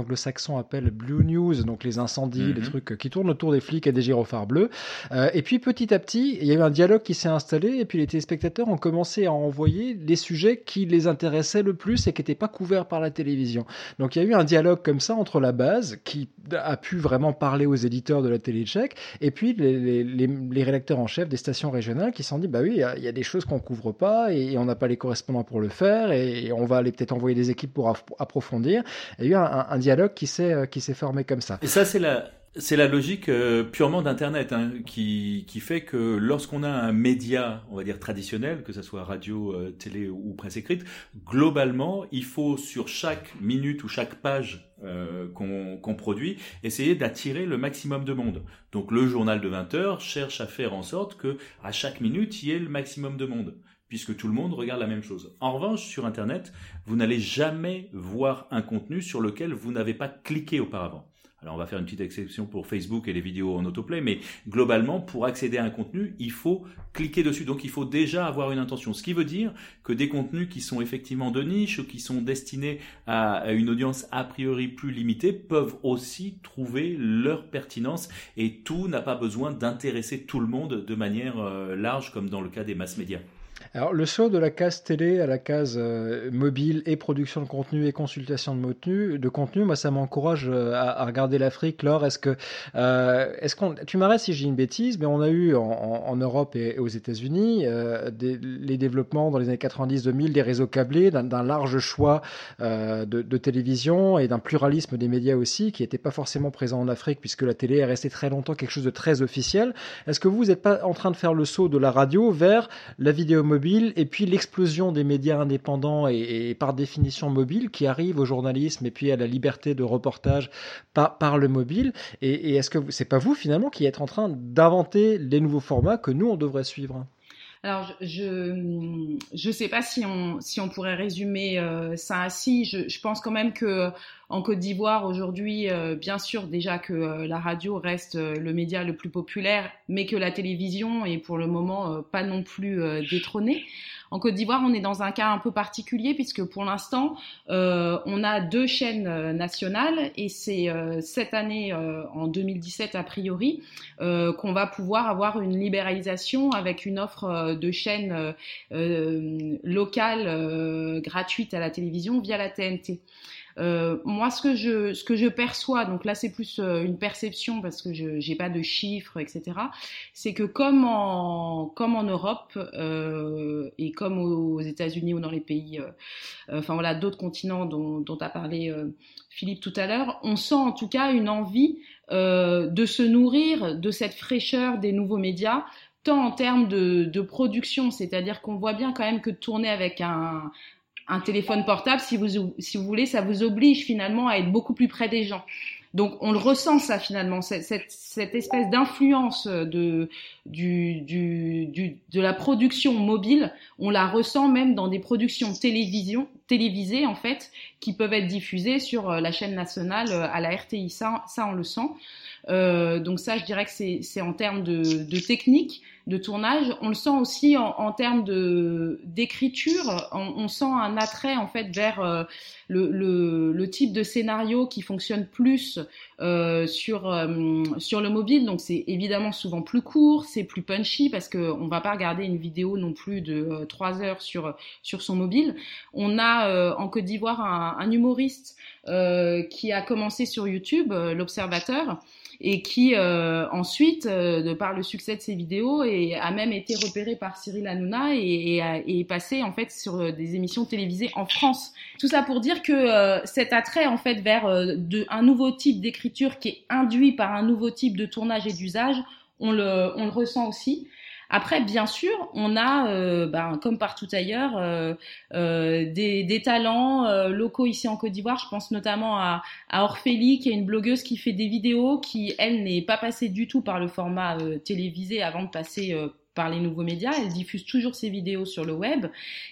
appellent blue news, donc les incendies, les mhm. trucs qui tournent autour des flics et des gyrophares bleus. Euh, et puis petit à petit, il y a eu un dialogue qui s'est installé et puis les téléspectateurs ont commencé à envoyer les sujets qui les intéressaient le plus et qui n'étaient pas couverts par la télévision. Donc il y a eu un dialogue comme ça entre la base qui a pu vraiment parler aux éditeurs de la télé tchèque et puis les, rédacteurs en chef des stations régionales qui se sont dit bah oui il y, a, des choses qu'on couvre pas et, on n'a pas les correspondants pour le faire et, on va aller peut-être envoyer des équipes pour approfondir. Il y a eu un, un dialogue euh, qui s'est formé comme ça. Et ça c'est la c'est la logique euh, purement d'Internet hein, qui, qui fait que lorsqu'on a un média, on va dire traditionnel, que ce soit radio, euh, télé ou presse écrite, globalement, il faut sur chaque minute ou chaque page euh, qu'on produit, essayer d'attirer le maximum de monde. Donc le journal de 20 heures cherche à faire en sorte que à chaque minute, il y ait le maximum de monde puisque tout le monde regarde la même chose. En revanche, sur Internet, vous n'allez jamais voir un contenu sur lequel vous n'avez pas cliqué auparavant. Alors on va faire une petite exception pour Facebook et les vidéos en autoplay, mais globalement, pour accéder à un contenu, il faut cliquer dessus. Donc il faut déjà avoir une intention. Ce qui veut dire que des contenus qui sont effectivement de niche ou qui sont destinés à une audience a priori plus limitée peuvent aussi trouver leur pertinence et tout n'a pas besoin d'intéresser tout le monde de manière euh, large comme dans le cas des masses médias. Alors, le saut de la case télé à la case euh, mobile et production de contenu et consultation de contenu, de contenu moi, ça m'encourage euh, à, regarder l'Afrique. Laure, est-ce que, euh, est-ce tu m'arrêtes si j'ai une bêtise, mais on a eu en, Europe et, aux États-Unis les développements dans les années 90-2000 des réseaux câblés, d'un large choix de, de, télévision et d'un pluralisme des médias aussi, qui n'était pas forcément présent en Afrique, puisque la télé est restée très longtemps quelque chose de très officiel. Est-ce que vous n'êtes pas en train de faire le saut de la radio vers la vidéo mobile et puis l'explosion des médias indépendants et, par définition mobile qui arrivent au journalisme et puis à la liberté de reportage par, le mobile. Et, est-ce que c'est pas vous finalement qui êtes en train d'inventer les nouveaux formats que nous on devrait suivre? Alors, je ne sais pas si on, si on pourrait résumer euh, ça ainsi. Je, pense quand même que En Côte d'Ivoire, aujourd'hui, bien sûr, déjà que la radio reste le média le plus populaire, mais que la télévision est pour le moment pas non plus détrônée. En Côte d'Ivoire, on est dans un cas un peu particulier puisque pour l'instant, euh, on a deux chaînes euh, nationales et c'est euh, cette année, en 2017 a priori, qu'on va pouvoir avoir une libéralisation avec une offre de chaînes locales gratuites à la télévision via la TNT. Euh, moi, ce que je ce que je perçois, donc là c'est plus euh, une perception parce que je j'ai pas de chiffres, etc. C'est que comme en comme en Europe euh, et comme aux États-Unis ou dans les pays, euh, enfin voilà, d'autres continents dont dont a parlé Philippe tout à l'heure, on sent en tout cas une envie de se nourrir de cette fraîcheur des nouveaux médias tant en termes de, de production, c'est-à-dire qu'on voit bien quand même que tourner avec un, un téléphone portable, si vous, si vous voulez, ça vous oblige finalement à être beaucoup plus près des gens. Donc on le ressent ça finalement, cette, cette, espèce d'influence de, du, du, du, de la production mobile, on la ressent même dans des productions télévision, télévisées en fait, qui peuvent être diffusées sur euh, la chaîne nationale euh, à la RTI. Ça, ça on le sent. Euh, donc ça, je dirais que c'est en termes de, de technique de tournage. On le sent aussi en, en termes de d'écriture. On, on, sent un attrait en fait vers euh, le, le, le, type de scénario qui fonctionne plus euh, sur euh, sur le mobile. Donc c'est évidemment souvent plus court, c'est plus punchy parce que on va pas regarder une vidéo non plus de trois heures sur sur son mobile. On a en Côte d'Ivoire un, humoriste qui a commencé sur YouTube, l'Observateur et qui euh, ensuite, euh, de par le succès de ses vidéos, et, a même été repéré par Cyril Hanouna et, est passé en fait sur euh, des émissions télévisées en France. Tout ça pour dire que euh, cet attrait en fait vers un nouveau type d'écriture qui est induit par un nouveau type de tournage et d'usage, on le ressent aussi. Après, bien sûr, on a, euh, ben, comme partout ailleurs, euh, euh, des, talents euh, locaux ici en Côte d'Ivoire. Je pense notamment à, à, Orphélie, qui est une blogueuse qui fait des vidéos, qui, elle, n'est pas passée du tout par le format euh, télévisé avant de passer par les nouveaux médias. Elle diffuse toujours ses vidéos sur le web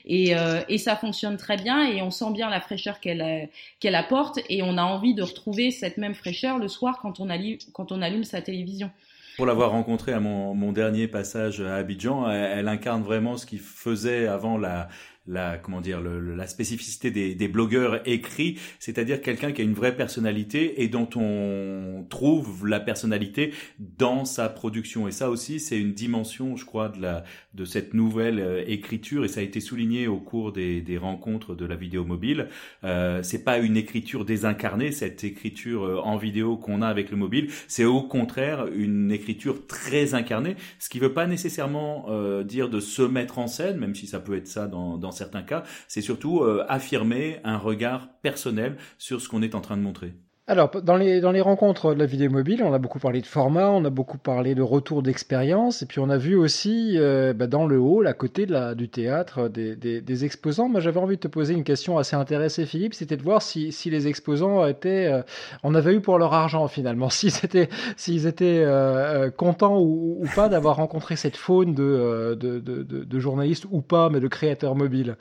et, et ça fonctionne très bien et on sent bien la fraîcheur qu'elle qu'elle apporte et on a envie de retrouver cette même fraîcheur le soir quand on, quand on allume sa télévision. Pour l'avoir rencontrée à mon, dernier passage à Abidjan, elle, elle incarne vraiment ce qui faisait avant la, la comment dire le, la spécificité des, des blogueurs écrits, c'est-à-dire quelqu'un qui a une vraie personnalité et dont on trouve la personnalité dans sa production. Et ça aussi, c'est une dimension, je crois, de la de cette nouvelle euh, écriture et ça a été souligné au cours des, des rencontres de la vidéo mobile. Euh, c'est pas une écriture désincarnée, cette écriture euh, en vidéo qu'on a avec le mobile. C'est au contraire une écriture très incarnée, ce qui veut pas nécessairement euh, dire de se mettre en scène, même si ça peut être ça dans, dans certains cas, c'est surtout euh, affirmer un regard personnel sur ce qu'on est en train de montrer. Alors, dans les, dans les rencontres de la vidéo mobile, on a beaucoup parlé de format, on a beaucoup parlé de retour d'expérience, et puis on a vu aussi euh, bah, dans le hall, à côté du théâtre, des, exposants. Moi, j'avais envie de te poser une question assez intéressée, Philippe, c'était de voir si, si les exposants étaient, euh, on avait eu pour leur argent finalement, *laughs* s'ils étaient, s'ils étaient euh, contents ou, pas d'avoir rencontré cette faune de, de, de, journalistes ou pas, mais de créateurs mobiles.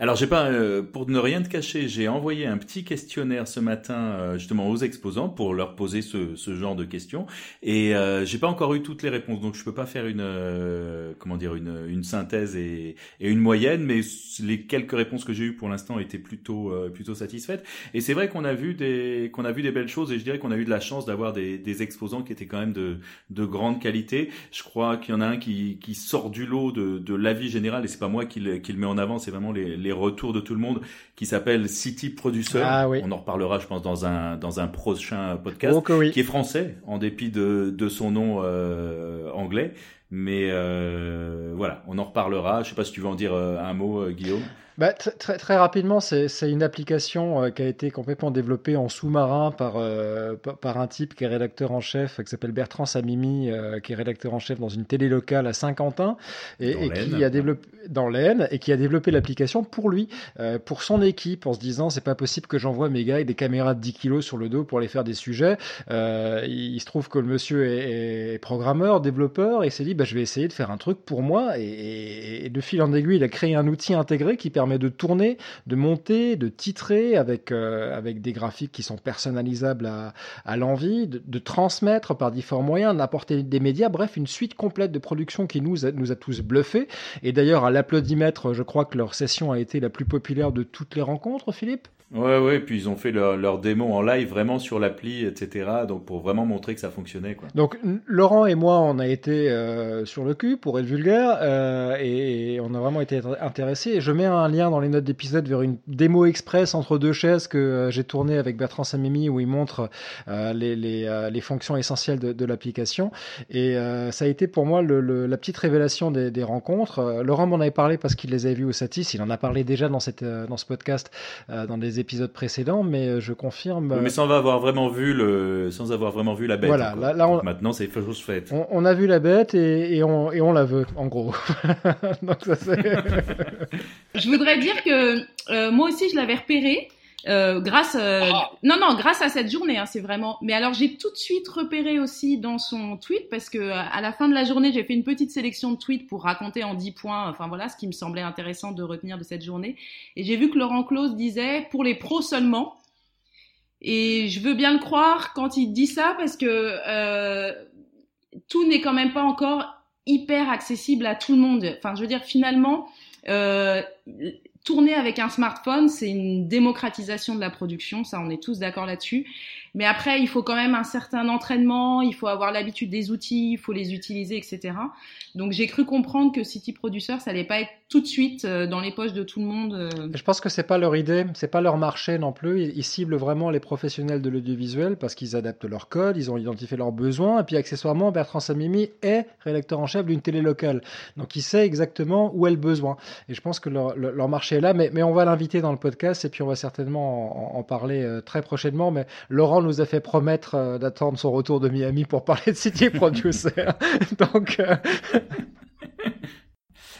Alors j'ai pas, euh, pour ne rien te cacher, j'ai envoyé un petit questionnaire ce matin euh, justement aux exposants pour leur poser ce, ce genre de questions et euh, j'ai pas encore eu toutes les réponses donc je peux pas faire une euh, comment dire une, une synthèse et, et, une moyenne mais les quelques réponses que j'ai eues pour l'instant étaient plutôt euh, plutôt satisfaites et c'est vrai qu'on a vu des qu'on a vu des belles choses et je dirais qu'on a eu de la chance d'avoir des, des exposants qui étaient quand même de de grande qualité. Je crois qu'il y en a un qui qui sort du lot de de l'avis général et c'est pas moi qui le, qui le met en avant, c'est vraiment les les retours de tout le monde qui s'appelle City Producer. Ah, oui. On en reparlera, je pense, dans un dans un prochain podcast, oh, oui. qui est français en dépit de de son nom euh, anglais. Mais euh, voilà, on en reparlera. Je sais pas si tu veux en dire euh, un mot, Guillaume. Bah, très, très rapidement, c'est une application euh, qui a été complètement développée en sous-marin par, euh, par un type qui est rédacteur en chef, qui s'appelle Bertrand Samimi, euh, qui est rédacteur en chef dans une télé locale à Saint-Quentin, et, et qui a développé dans l'Aisne, et qui a développé l'application pour lui, euh, pour son équipe, en se disant c'est pas possible que j'envoie mes gars avec des caméras de 10 kilos sur le dos pour aller faire des sujets. Euh, il, se trouve que le monsieur est, est programmeur, développeur, et s'est dit bah, bah, je vais essayer de faire un truc pour moi. Et, de fil en aiguille, il a créé un outil intégré qui permet de tourner, de monter, de titrer avec, euh, avec des graphiques qui sont personnalisables à, l'envie, de, de, transmettre par différents moyens, d'apporter des médias. Bref, une suite complète de production qui nous a, nous a tous bluffés. Et d'ailleurs, à l'applaudimètre, je crois que leur session a été la plus populaire de toutes les rencontres, Philippe? Ouais, ouais, puis ils ont fait leur, démo en live vraiment sur l'appli, etc. Donc pour vraiment montrer que ça fonctionnait. Quoi. Donc Laurent et moi, on a été euh, sur le cul pour être vulgaire euh, et, on a vraiment été intéressés. Et je mets un lien dans les notes d'épisode vers une démo express entre deux chaises que euh, j'ai tournée avec Bertrand Samimi où il montre les, les, les, fonctions essentielles de, l'application. Et ça a été pour moi la petite révélation des, rencontres. Laurent m'en avait parlé parce qu'il les avait vues au Satis. Il en a parlé déjà dans, cette, dans ce podcast, dans des épisodes précédents, mais je confirme. mais sans avoir vraiment vu le, sans avoir vraiment vu la bête. Voilà, là, là on... maintenant c'est chose faite. On, on, a vu la bête et, et, on, et on la veut, en gros. *laughs* Donc, ça, *laughs* je voudrais dire que euh, moi aussi je l'avais repéré. Euh, grâce euh, ah. non non grâce à cette journée hein, c'est vraiment. Mais alors j'ai tout de suite repéré aussi dans son tweet parce que à la fin de la journée j'ai fait une petite sélection de tweets pour raconter en 10 points enfin voilà ce qui me semblait intéressant de retenir de cette journée. Et j'ai vu que Laurent Claus disait pour les pros seulement. Et je veux bien le croire quand il dit ça parce que euh, tout n'est quand même pas encore hyper accessible à tout le monde. Enfin je veux dire finalement euh, tourner avec un smartphone, c'est une démocratisation de la production, ça on est tous d'accord là-dessus. Mais après, il faut quand même un certain entraînement, il faut avoir l'habitude des outils, il faut les utiliser, etc. Donc j'ai cru comprendre que City Producer, ça allait pas être tout de suite euh, dans les poches de tout le monde. Euh. Je pense que c'est pas leur idée, c'est pas leur marché non plus. Ils ciblent vraiment les professionnels de l'audiovisuel parce qu'ils adaptent leur code, ils ont identifié leurs besoins, et puis accessoirement, Bertrand Samimi est rédacteur en chef d'une télé locale, donc il sait exactement où est le besoin. Et je pense que leur, marché est là, mais, mais on va l'inviter dans le podcast et puis on va certainement en, en parler euh, très prochainement. Mais Laurent nous a fait promettre euh, d'attendre son retour de Miami pour parler de City Producer. *laughs* Donc. *laughs*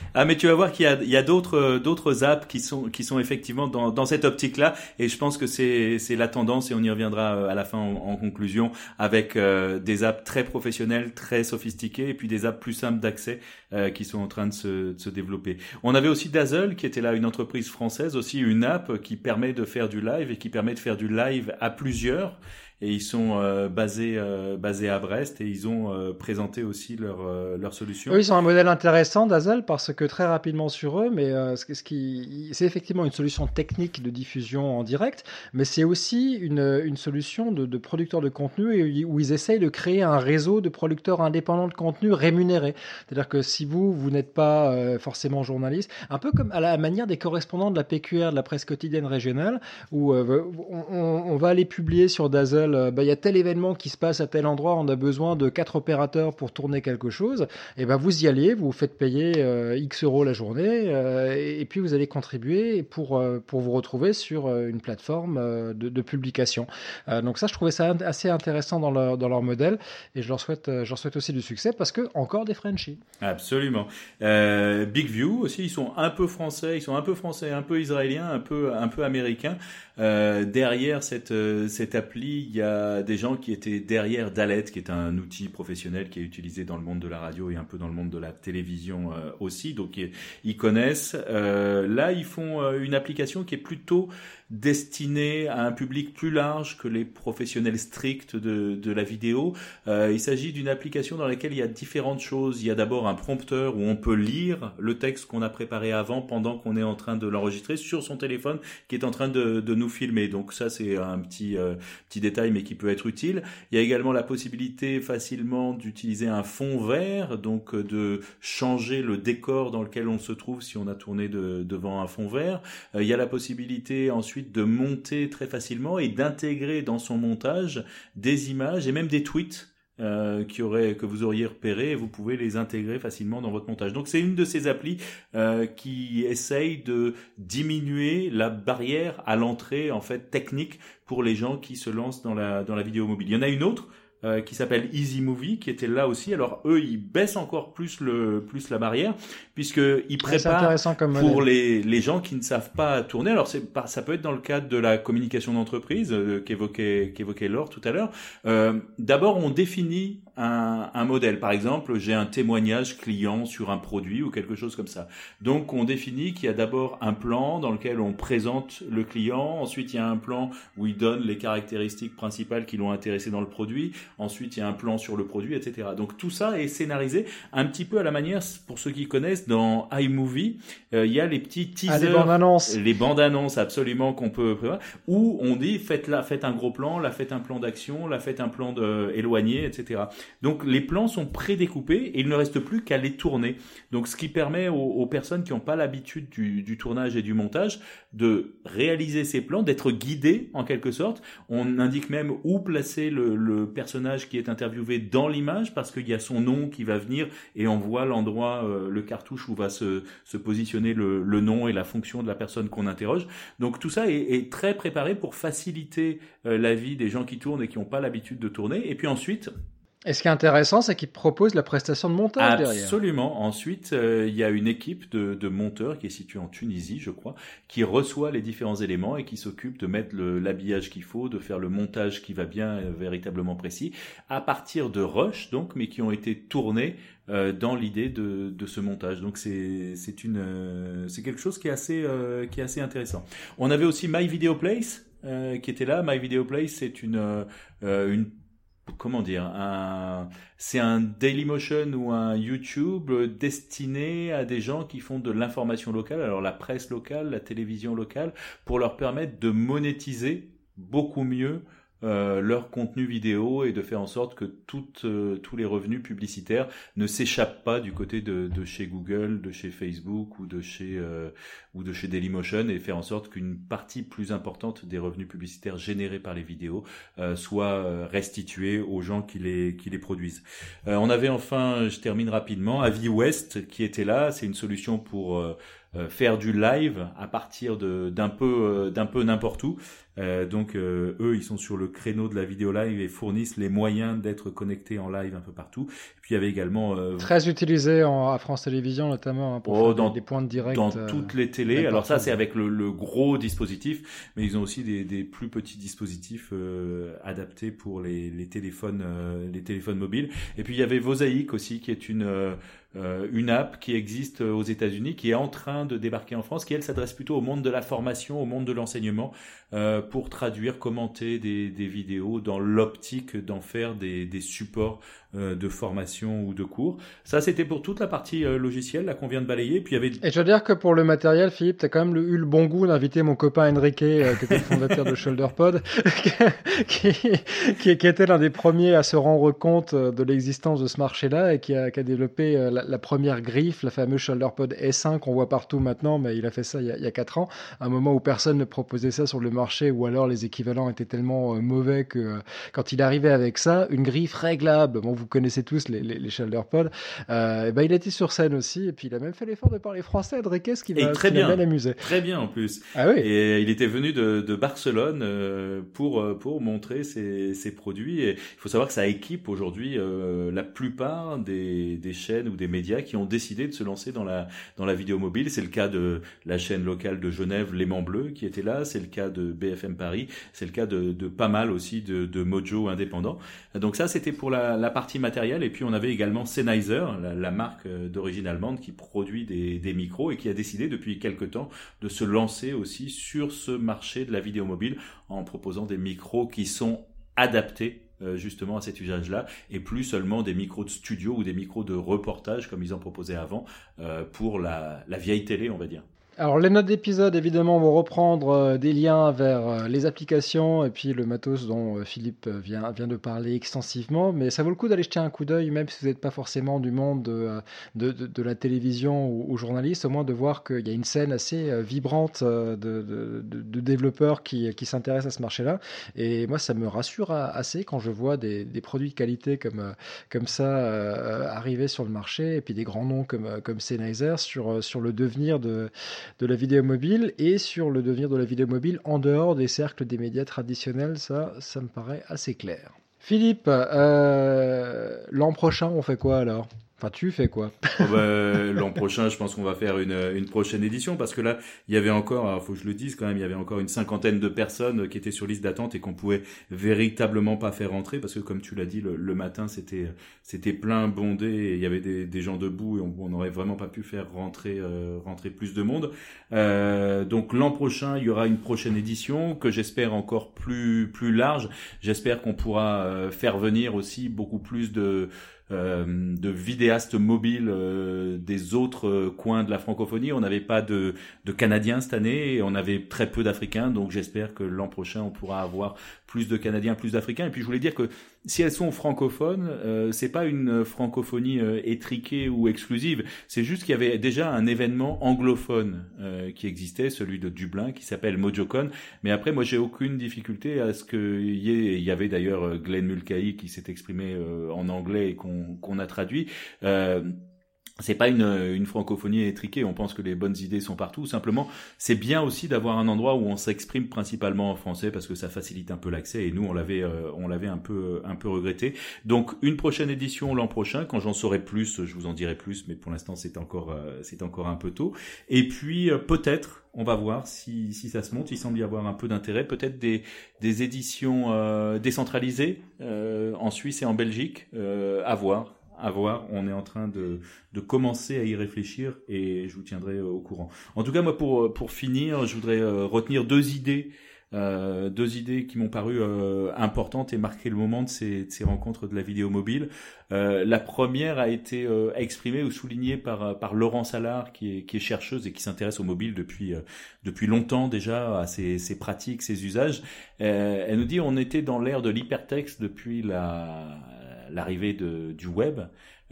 Euh, ah mais tu vas voir qu'il y a, a d'autres d'autres apps qui sont qui sont effectivement dans, dans cette optique là et je pense que c'est c'est la tendance et on y reviendra euh, à la fin en, conclusion avec des apps très professionnelles très sophistiquées et puis des apps plus simples d'accès euh, qui sont en train de se, de se, développer. On avait aussi Dazzle qui était là une entreprise française aussi une app qui permet de faire du live et qui permet de faire du live à plusieurs et ils sont euh, basés euh, basés à Brest et ils ont euh, présenté aussi leur leur solution. Oui, ils ont un modèle intéressant Dazzle parce que très rapidement sur eux, mais ce, qui c'est effectivement une solution technique de diffusion en direct, mais c'est aussi une une solution de, de producteurs de contenu où ils essayent de créer un réseau de producteurs indépendants de contenu rémunérés. C'est-à-dire que si vous vous n'êtes pas forcément journaliste, un peu comme à la manière des correspondants de la PQR, de la presse quotidienne régionale, où on, on va aller publier sur Dazzle euh, bah, il y a tel événement qui se passe à tel endroit, on a besoin de quatre opérateurs pour tourner quelque chose, et ben vous y allez, vous vous faites payer euh, X euros la journée, euh, et puis vous allez contribuer pour, pour vous retrouver sur une plateforme de, de publication. donc ça, je trouvais ça assez intéressant dans leur, dans leur modèle, et je leur souhaite, je leur souhaite aussi du succès, parce que encore des Frenchies. Absolument. Big View aussi, ils sont un peu français, ils sont un peu français, un peu israéliens, un peu, un peu américains. Derrière cette, cette appli, il y a des gens qui étaient derrière Dalet, qui est un outil professionnel qui est utilisé dans le monde de la radio et un peu dans le monde de la télévision euh, aussi. Donc ils connaissent. Euh, là, ils font euh, une application qui est plutôt destiné à un public plus large que les professionnels stricts de, de la vidéo. Euh, il s'agit d'une application dans laquelle il y a différentes choses. Il y a d'abord un prompteur où on peut lire le texte qu'on a préparé avant pendant qu'on est en train de l'enregistrer sur son téléphone qui est en train de, de nous filmer. Donc ça c'est un petit euh, petit détail mais qui peut être utile. Il y a également la possibilité facilement d'utiliser un fond vert, donc euh, de changer le décor dans lequel on se trouve si on a tourné de, devant un fond vert. Euh, il y a la possibilité ensuite de monter très facilement et d'intégrer dans son montage des images et même des tweets euh, qui auraient, que vous auriez repérés et vous pouvez les intégrer facilement dans votre montage. Donc c'est une de ces applis euh, qui essaye de diminuer la barrière à l'entrée en fait technique pour les gens qui se lancent dans la dans la vidéo mobile. Il y en a une autre euh, qui s'appelle Easy Movie, qui était là aussi. Alors eux, ils baissent encore plus le plus la barrière, puisque ils préparent pour les, les gens qui ne savent pas tourner. Alors c'est ça peut être dans le cadre de la communication d'entreprise euh, qu'évoquait qu'évoquait Laure tout à l'heure. Euh, D'abord, on définit un, un, modèle. Par exemple, j'ai un témoignage client sur un produit ou quelque chose comme ça. Donc, on définit qu'il y a d'abord un plan dans lequel on présente le client. Ensuite, il y a un plan où il donne les caractéristiques principales qui l'ont intéressé dans le produit. Ensuite, il y a un plan sur le produit, etc. Donc, tout ça est scénarisé un petit peu à la manière, pour ceux qui connaissent, dans iMovie, euh, il y a les petits ah, teasers, les bandes annonces, les bandes annonces absolument qu'on peut prévoir, où on dit faites là, faites un gros plan, là faites un plan d'action, là faites un plan de éloigné, etc. Donc les plans sont prédécoupés et il ne reste plus qu'à les tourner. Donc ce qui permet aux, personnes qui n'ont pas l'habitude du, tournage et du montage de réaliser ces plans, d'être guidés en quelque sorte. On indique même où placer le, personnage qui est interviewé dans l'image parce qu'il y a son nom qui va venir et on voit l'endroit, euh, le cartouche où va se, positionner le, nom et la fonction de la personne qu'on interroge. Donc tout ça est, très préparé pour faciliter euh, la vie des gens qui tournent et qui n'ont pas l'habitude de tourner. Et puis ensuite, et ce qui est intéressant, c'est qu'ils proposent la prestation de montage derrière. Absolument. Ensuite, euh, il y a une équipe de, de, monteurs qui est située en Tunisie, je crois, qui reçoit les différents éléments et qui s'occupe de mettre l'habillage qu'il faut, de faire le montage qui va bien, euh, véritablement précis, à partir de rush, donc, mais qui ont été tournés euh, dans l'idée de, de, ce montage. Donc c'est c'est une euh, c'est quelque chose qui est assez qui est assez intéressant. On avait aussi My Video Place qui était là. My Video Place, c'est une une comment dire, c'est un Dailymotion ou un YouTube destiné à des gens qui font de l'information locale, alors la presse locale, la télévision locale, pour leur permettre de monétiser beaucoup mieux euh, leur contenu vidéo et de faire en sorte que toutes, euh, tous les revenus publicitaires ne s'échappent pas du côté de, de, chez Google, de chez Facebook ou de chez euh, ou de chez Dailymotion et faire en sorte qu'une partie plus importante des revenus publicitaires générés par les vidéos soit restituée aux gens qui les qui les produisent. on avait enfin, je termine rapidement, Avi West qui était là. C'est une solution pour faire du live à partir d'un peu d'un peu n'importe où euh, donc euh, eux, ils sont sur le créneau de la vidéo live et fournissent les moyens d'être connectés en live un peu partout. puis il y avait également euh, très utilisé en, à France Télévisions notamment hein, pour oh, faire dans, des, points de direct dans toutes les télés. Alors ça, c'est avec le, le, gros dispositif, mais ils ont aussi des, des plus petits dispositifs adaptés pour les, les téléphones, les téléphones mobiles. Et puis il y avait Vosaïque aussi, qui est une une app qui existe aux États-Unis, qui est en train de débarquer en France, qui elle s'adresse plutôt au monde de la formation, au monde de l'enseignement, euh, pour traduire, commenter des, vidéos dans l'optique d'en faire des, supports euh, de formation ou de cours. Ça, c'était pour toute la partie euh, logicielle là qu'on vient de balayer. Puis y avait. Et je veux dire que pour le matériel, Philippe, t'as quand même eu le bon goût d'inviter mon copain Enrique, euh, qui était le fondateur de ShoulderPod, *laughs* qui, était l'un des premiers à se rendre compte de l'existence de ce marché-là et qui a, développé la, première griffe, la fameuse ShoulderPod S1 qu'on voit partout maintenant, mais il a fait ça il y a, il y a 4 ans, à un moment où personne ne proposait ça sur le marché, ou alors les équivalents étaient tellement mauvais que quand il arrivait avec ça, une griffe réglable, connaissez tous les, les, les Shoulderpod, euh, ben, il était sur scène aussi, et puis il a même fait l'effort de parler français, Adriquez, ce qui m'a bien amusé. Très bien en plus. Ah oui. Et il était venu de, de Barcelone euh, pour euh, pour montrer ses, ses, produits. Et il faut savoir que ça équipe aujourd'hui euh, la plupart des, des chaînes ou des médias qui ont décidé de se lancer dans la dans la vidéo mobile. C'est le cas de la chaîne locale de Genève, L'aimant bleu, qui était là. C'est le cas de BFM Paris. C'est le cas de, de pas mal aussi de, de Mojo indépendant. Donc ça, c'était pour la, la partie matériel. Et puis on avait également Sennheiser, la, marque euh, d'origine allemande qui produit des, micros et qui a décidé depuis quelque temps de se lancer aussi sur ce marché de la vidéo mobile en proposant des micros qui sont adaptés euh, justement à cet usage-là et plus seulement des micros de studio ou des micros de reportage comme ils en proposaient avant euh, pour la vieille télé, on va dire. Alors les notes d'épisode évidemment vont reprendre euh, des liens vers euh, les applications et puis le matos dont euh, Philippe vient, vient de parler extensivement, mais ça vaut le coup d'aller jeter un coup d'œil même si vous n'êtes pas forcément du monde de, de, la télévision ou, journaliste, au moins de voir qu'il y a une scène assez vibrante de, de développeurs qui, qui s'intéressent à ce marché-là. Et moi ça me rassure assez quand je vois des, des produits de qualité comme, comme ça arriver sur le marché et puis des grands noms comme, comme Sennheiser sur, sur le devenir de de la vidéo mobile et sur le devenir de la vidéo mobile en dehors des cercles des médias traditionnels. Ça, ça me paraît assez clair. Philippe, l'an prochain, on fait quoi alors? Tu fais quoi? Oh, bah, L'an prochain, je pense qu'on va faire une, une, prochaine édition parce que là, il y avait encore, il faut que je le dise quand même, il y avait encore une cinquantaine de personnes qui étaient sur liste d'attente et qu'on pouvait véritablement pas faire rentrer parce que comme tu l'as dit, le, matin c'était c'était plein bondé et il y avait des, des gens debout et on n'aurait vraiment pas pu faire rentrer euh, rentrer plus de monde. Euh, donc l'an prochain, il y aura une prochaine édition que j'espère encore plus plus large. J'espère qu'on pourra euh, faire venir aussi beaucoup plus de euh, de vidéastes mobiles euh, des autres euh, coins de la francophonie. On n'avait pas de, de Canadiens cette année on avait très peu d'Africains. Donc j'espère que l'an prochain, on pourra avoir plus de Canadiens, plus d'Africains. Et puis je voulais dire que si elles sont francophones, euh, c'est pas une francophonie euh, étriquée ou exclusive. C'est juste qu'il y avait déjà un événement anglophone euh, qui existait, celui de Dublin, qui s'appelle MojoCon. Mais après, moi, j'ai aucune difficulté à ce qu'il y ait. Il y avait d'ailleurs Glenn Mulcahy qui s'est exprimé en anglais et qu'on a traduit c'est pas une, une, francophonie étriquée, on pense que les bonnes idées sont partout. Simplement, c'est bien aussi d'avoir un endroit où on s'exprime principalement en français parce que ça facilite un peu l'accès et nous on l'avait euh, on l'avait un peu un peu regretté. Donc une prochaine édition l'an prochain, quand j'en saurai plus, je vous en dirai plus, mais pour l'instant c'est encore euh, c'est encore un peu tôt. Et puis euh, peut-être on va voir si, si ça se monte. Il semble y avoir un peu d'intérêt. Peut-être des, des éditions décentralisées en Suisse et en Belgique. à voir On est en train de, de commencer à y réfléchir et je vous tiendrai au courant. En tout cas, moi, pour, pour finir, je voudrais euh, retenir deux idées. Euh, deux idées qui m'ont paru euh, importantes et marquer le moment de ces, de ces rencontres de la vidéo mobile. Euh, la première a été euh, exprimée ou soulignée par, par Laurent Salard, qui est, qui est chercheuse et qui s'intéresse au mobile depuis, depuis longtemps déjà, à ses, ses pratiques, ses usages. elle nous dit on était dans l'ère de l'hypertexte depuis la, l'arrivée du web,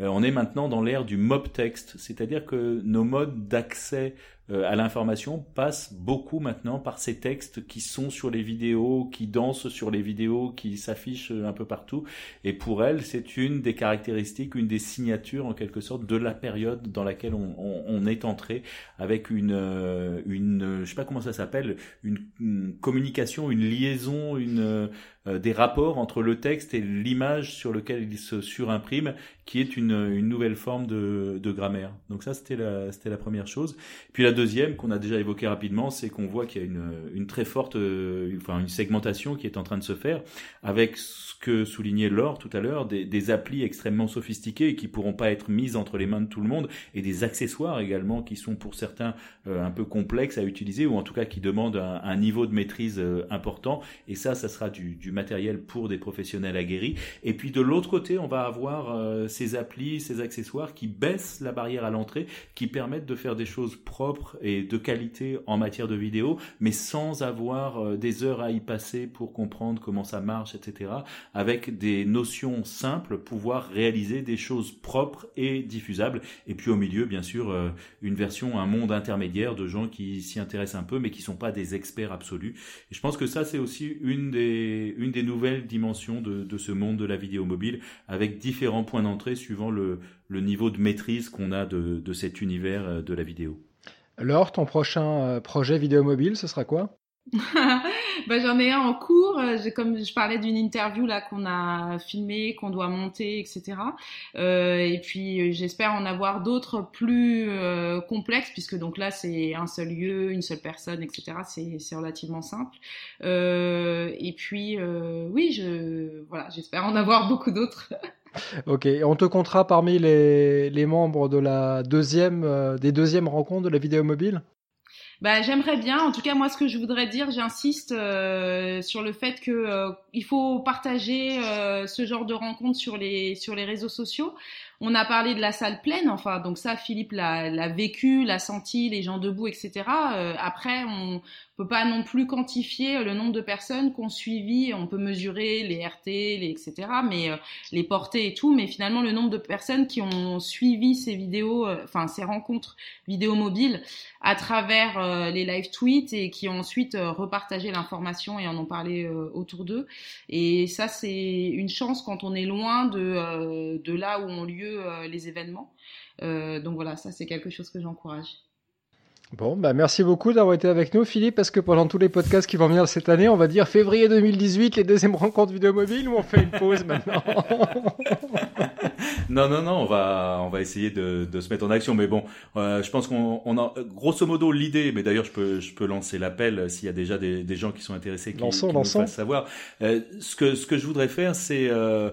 euh, on est maintenant dans l'ère du mob text, c'est-à-dire que nos modes d'accès euh, à l'information passe beaucoup maintenant par ces textes qui sont sur les vidéos, qui dansent sur les vidéos, qui s'affichent un peu partout. Et pour elle, c'est une des caractéristiques, une des signatures en quelque sorte de la période dans laquelle on, est entré, avec une, euh, une, sais pas comment ça s'appelle, une, communication, une liaison, une euh, des rapports entre le texte et l'image sur lequel il se surimprime, qui est une, une nouvelle forme de, de grammaire. Donc ça, c'était la, c'était la première chose. Puis la deuxième, qu'on a déjà évoqué rapidement, c'est qu'on voit qu'il y a une, une très forte, euh, enfin une segmentation qui est en train de se faire, avec ce que soulignait Laure tout à l'heure, des, des applis extrêmement sophistiquées qui pourront pas être mises entre les mains de tout le monde, et des accessoires également qui sont pour certains euh, un peu complexes à utiliser, ou en tout cas qui demandent un, niveau de maîtrise important. Et ça, ça sera du, du matériel pour des professionnels aguerris. Et puis de l'autre côté, on va avoir euh, ces applis, ces accessoires qui baissent la barrière à l'entrée, qui permettent de faire des choses propres et de qualité en matière de vidéo, mais sans avoir euh, des heures à y passer pour comprendre comment ça marche, etc. Avec des notions simples, pouvoir réaliser des choses propres et diffusables. Et puis au milieu, bien sûr, euh, une version, un monde intermédiaire de gens qui s'y intéressent un peu, mais qui sont pas des experts absolus. Et je pense que ça, c'est aussi une des, une des nouvelles dimensions de, de, ce monde de la vidéo mobile, avec différents points d'entrée suivant le, le, niveau de maîtrise qu'on a de, de, cet univers euh, de la vidéo. Alors, ton prochain euh, projet vidéo mobile, ce sera quoi? *laughs* Bah, j'en ai un en cours. Euh, comme je parlais d'une interview là qu'on a filmée, qu'on doit monter, etc. Euh, et puis j'espère en avoir d'autres plus euh, complexes, puisque donc là c'est un seul lieu, une seule personne, etc. C'est relativement simple. Euh, et puis oui, je voilà, j'espère en avoir beaucoup d'autres. *laughs* Ok, on te comptera parmi les, membres de la deuxième, des deuxièmes rencontres de la vidéo mobile? Bah, j'aimerais bien. En tout cas, moi, ce que je voudrais dire, j'insiste euh, sur le fait que euh, faut partager euh, ce genre de rencontres sur les réseaux sociaux. On a parlé de la salle pleine, enfin, donc ça, Philippe l'a vécu, l'a senti, les gens debout, etc. Euh, après, on peut pas non plus quantifier le nombre de personnes qu'on suivi. On peut mesurer les RT, les etc. Mais euh, les portées et tout. Mais finalement, le nombre de personnes qui ont suivi ces vidéos, euh, enfin ces rencontres vidéo mobiles à travers euh, les live tweets et qui ont ensuite repartagé l'information et en ont parlé autour d'eux. Et ça, c'est une chance quand on est loin de de là où ont lieu les événements. donc voilà, ça c'est quelque chose que j'encourage. Bon, bah merci beaucoup d'avoir été avec nous, Philippe, parce que pendant tous les podcasts qui vont venir cette année, on va dire février 2018, les deuxièmes rencontres vidéo mobile, ou on fait une pause maintenant? *laughs* Non, non, non, on va, on va essayer de, de se mettre en action. Mais bon, euh, je pense qu'on on a grosso modo l'idée. Mais d'ailleurs, je peux, je peux lancer l'appel s'il y a déjà des, des, gens qui sont intéressés, qui, lançons, qui lançons. nous fassent savoir. Euh, ce que, ce que je voudrais faire, c'est euh,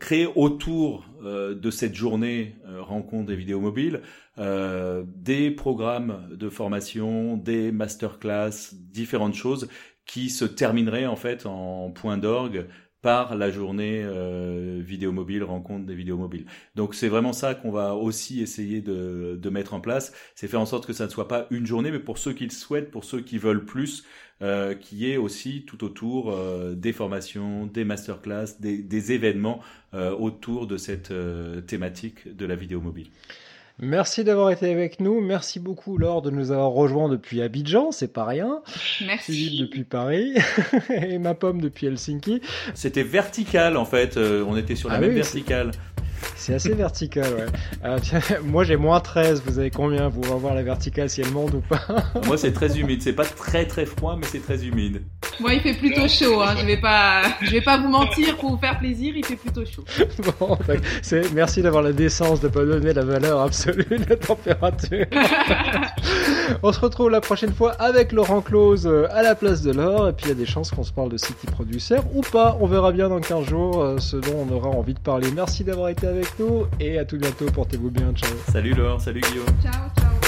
créer autour euh, de cette journée euh, rencontre des vidéos mobiles euh, des programmes de formation, des masterclass, différentes choses qui se termineraient en fait en point d'orgue par la journée euh, vidéo mobile, rencontre des vidéos mobiles. Donc c'est vraiment ça qu'on va aussi essayer de, de mettre en place, c'est faire en sorte que ça ne soit pas une journée, mais pour ceux qui le souhaitent, pour ceux qui veulent plus, euh, qui est aussi tout autour euh, des formations, des masterclass, des, des événements euh, autour de cette euh, thématique de la vidéo mobile. Merci d'avoir été avec nous. Merci beaucoup, Laure, de nous avoir rejoints depuis Abidjan. C'est pas rien. Merci. Depuis Paris. *laughs* et ma pomme depuis Helsinki. C'était vertical, en fait. Euh, on était sur la ah même oui, verticale. C'est assez vertical, ouais. Euh, *laughs* tiens, *laughs* moi, j'ai moins 13. Vous avez combien Vous va voir la verticale si elle monte ou pas? *laughs* Moi, c'est très humide. C'est pas très très froid, mais c'est très humide. Moi, il fait plutôt chaud. Hein. Je vais pas, je vais pas vous mentir pour vous faire plaisir. Il fait plutôt chaud. bon, c'est merci d'avoir la décence de pas donner la valeur absolue de la température. On se retrouve la prochaine fois avec Laurent Close à la place de l'or. Et puis il y a des chances qu'on se parle de City Producer ou pas. On verra bien dans 15 jours euh, ce dont on aura envie de parler. Merci d'avoir été avec nous et à tout bientôt. Portez-vous bien. Ciao. Salut Laure, salut Guillaume. Ciao, ciao.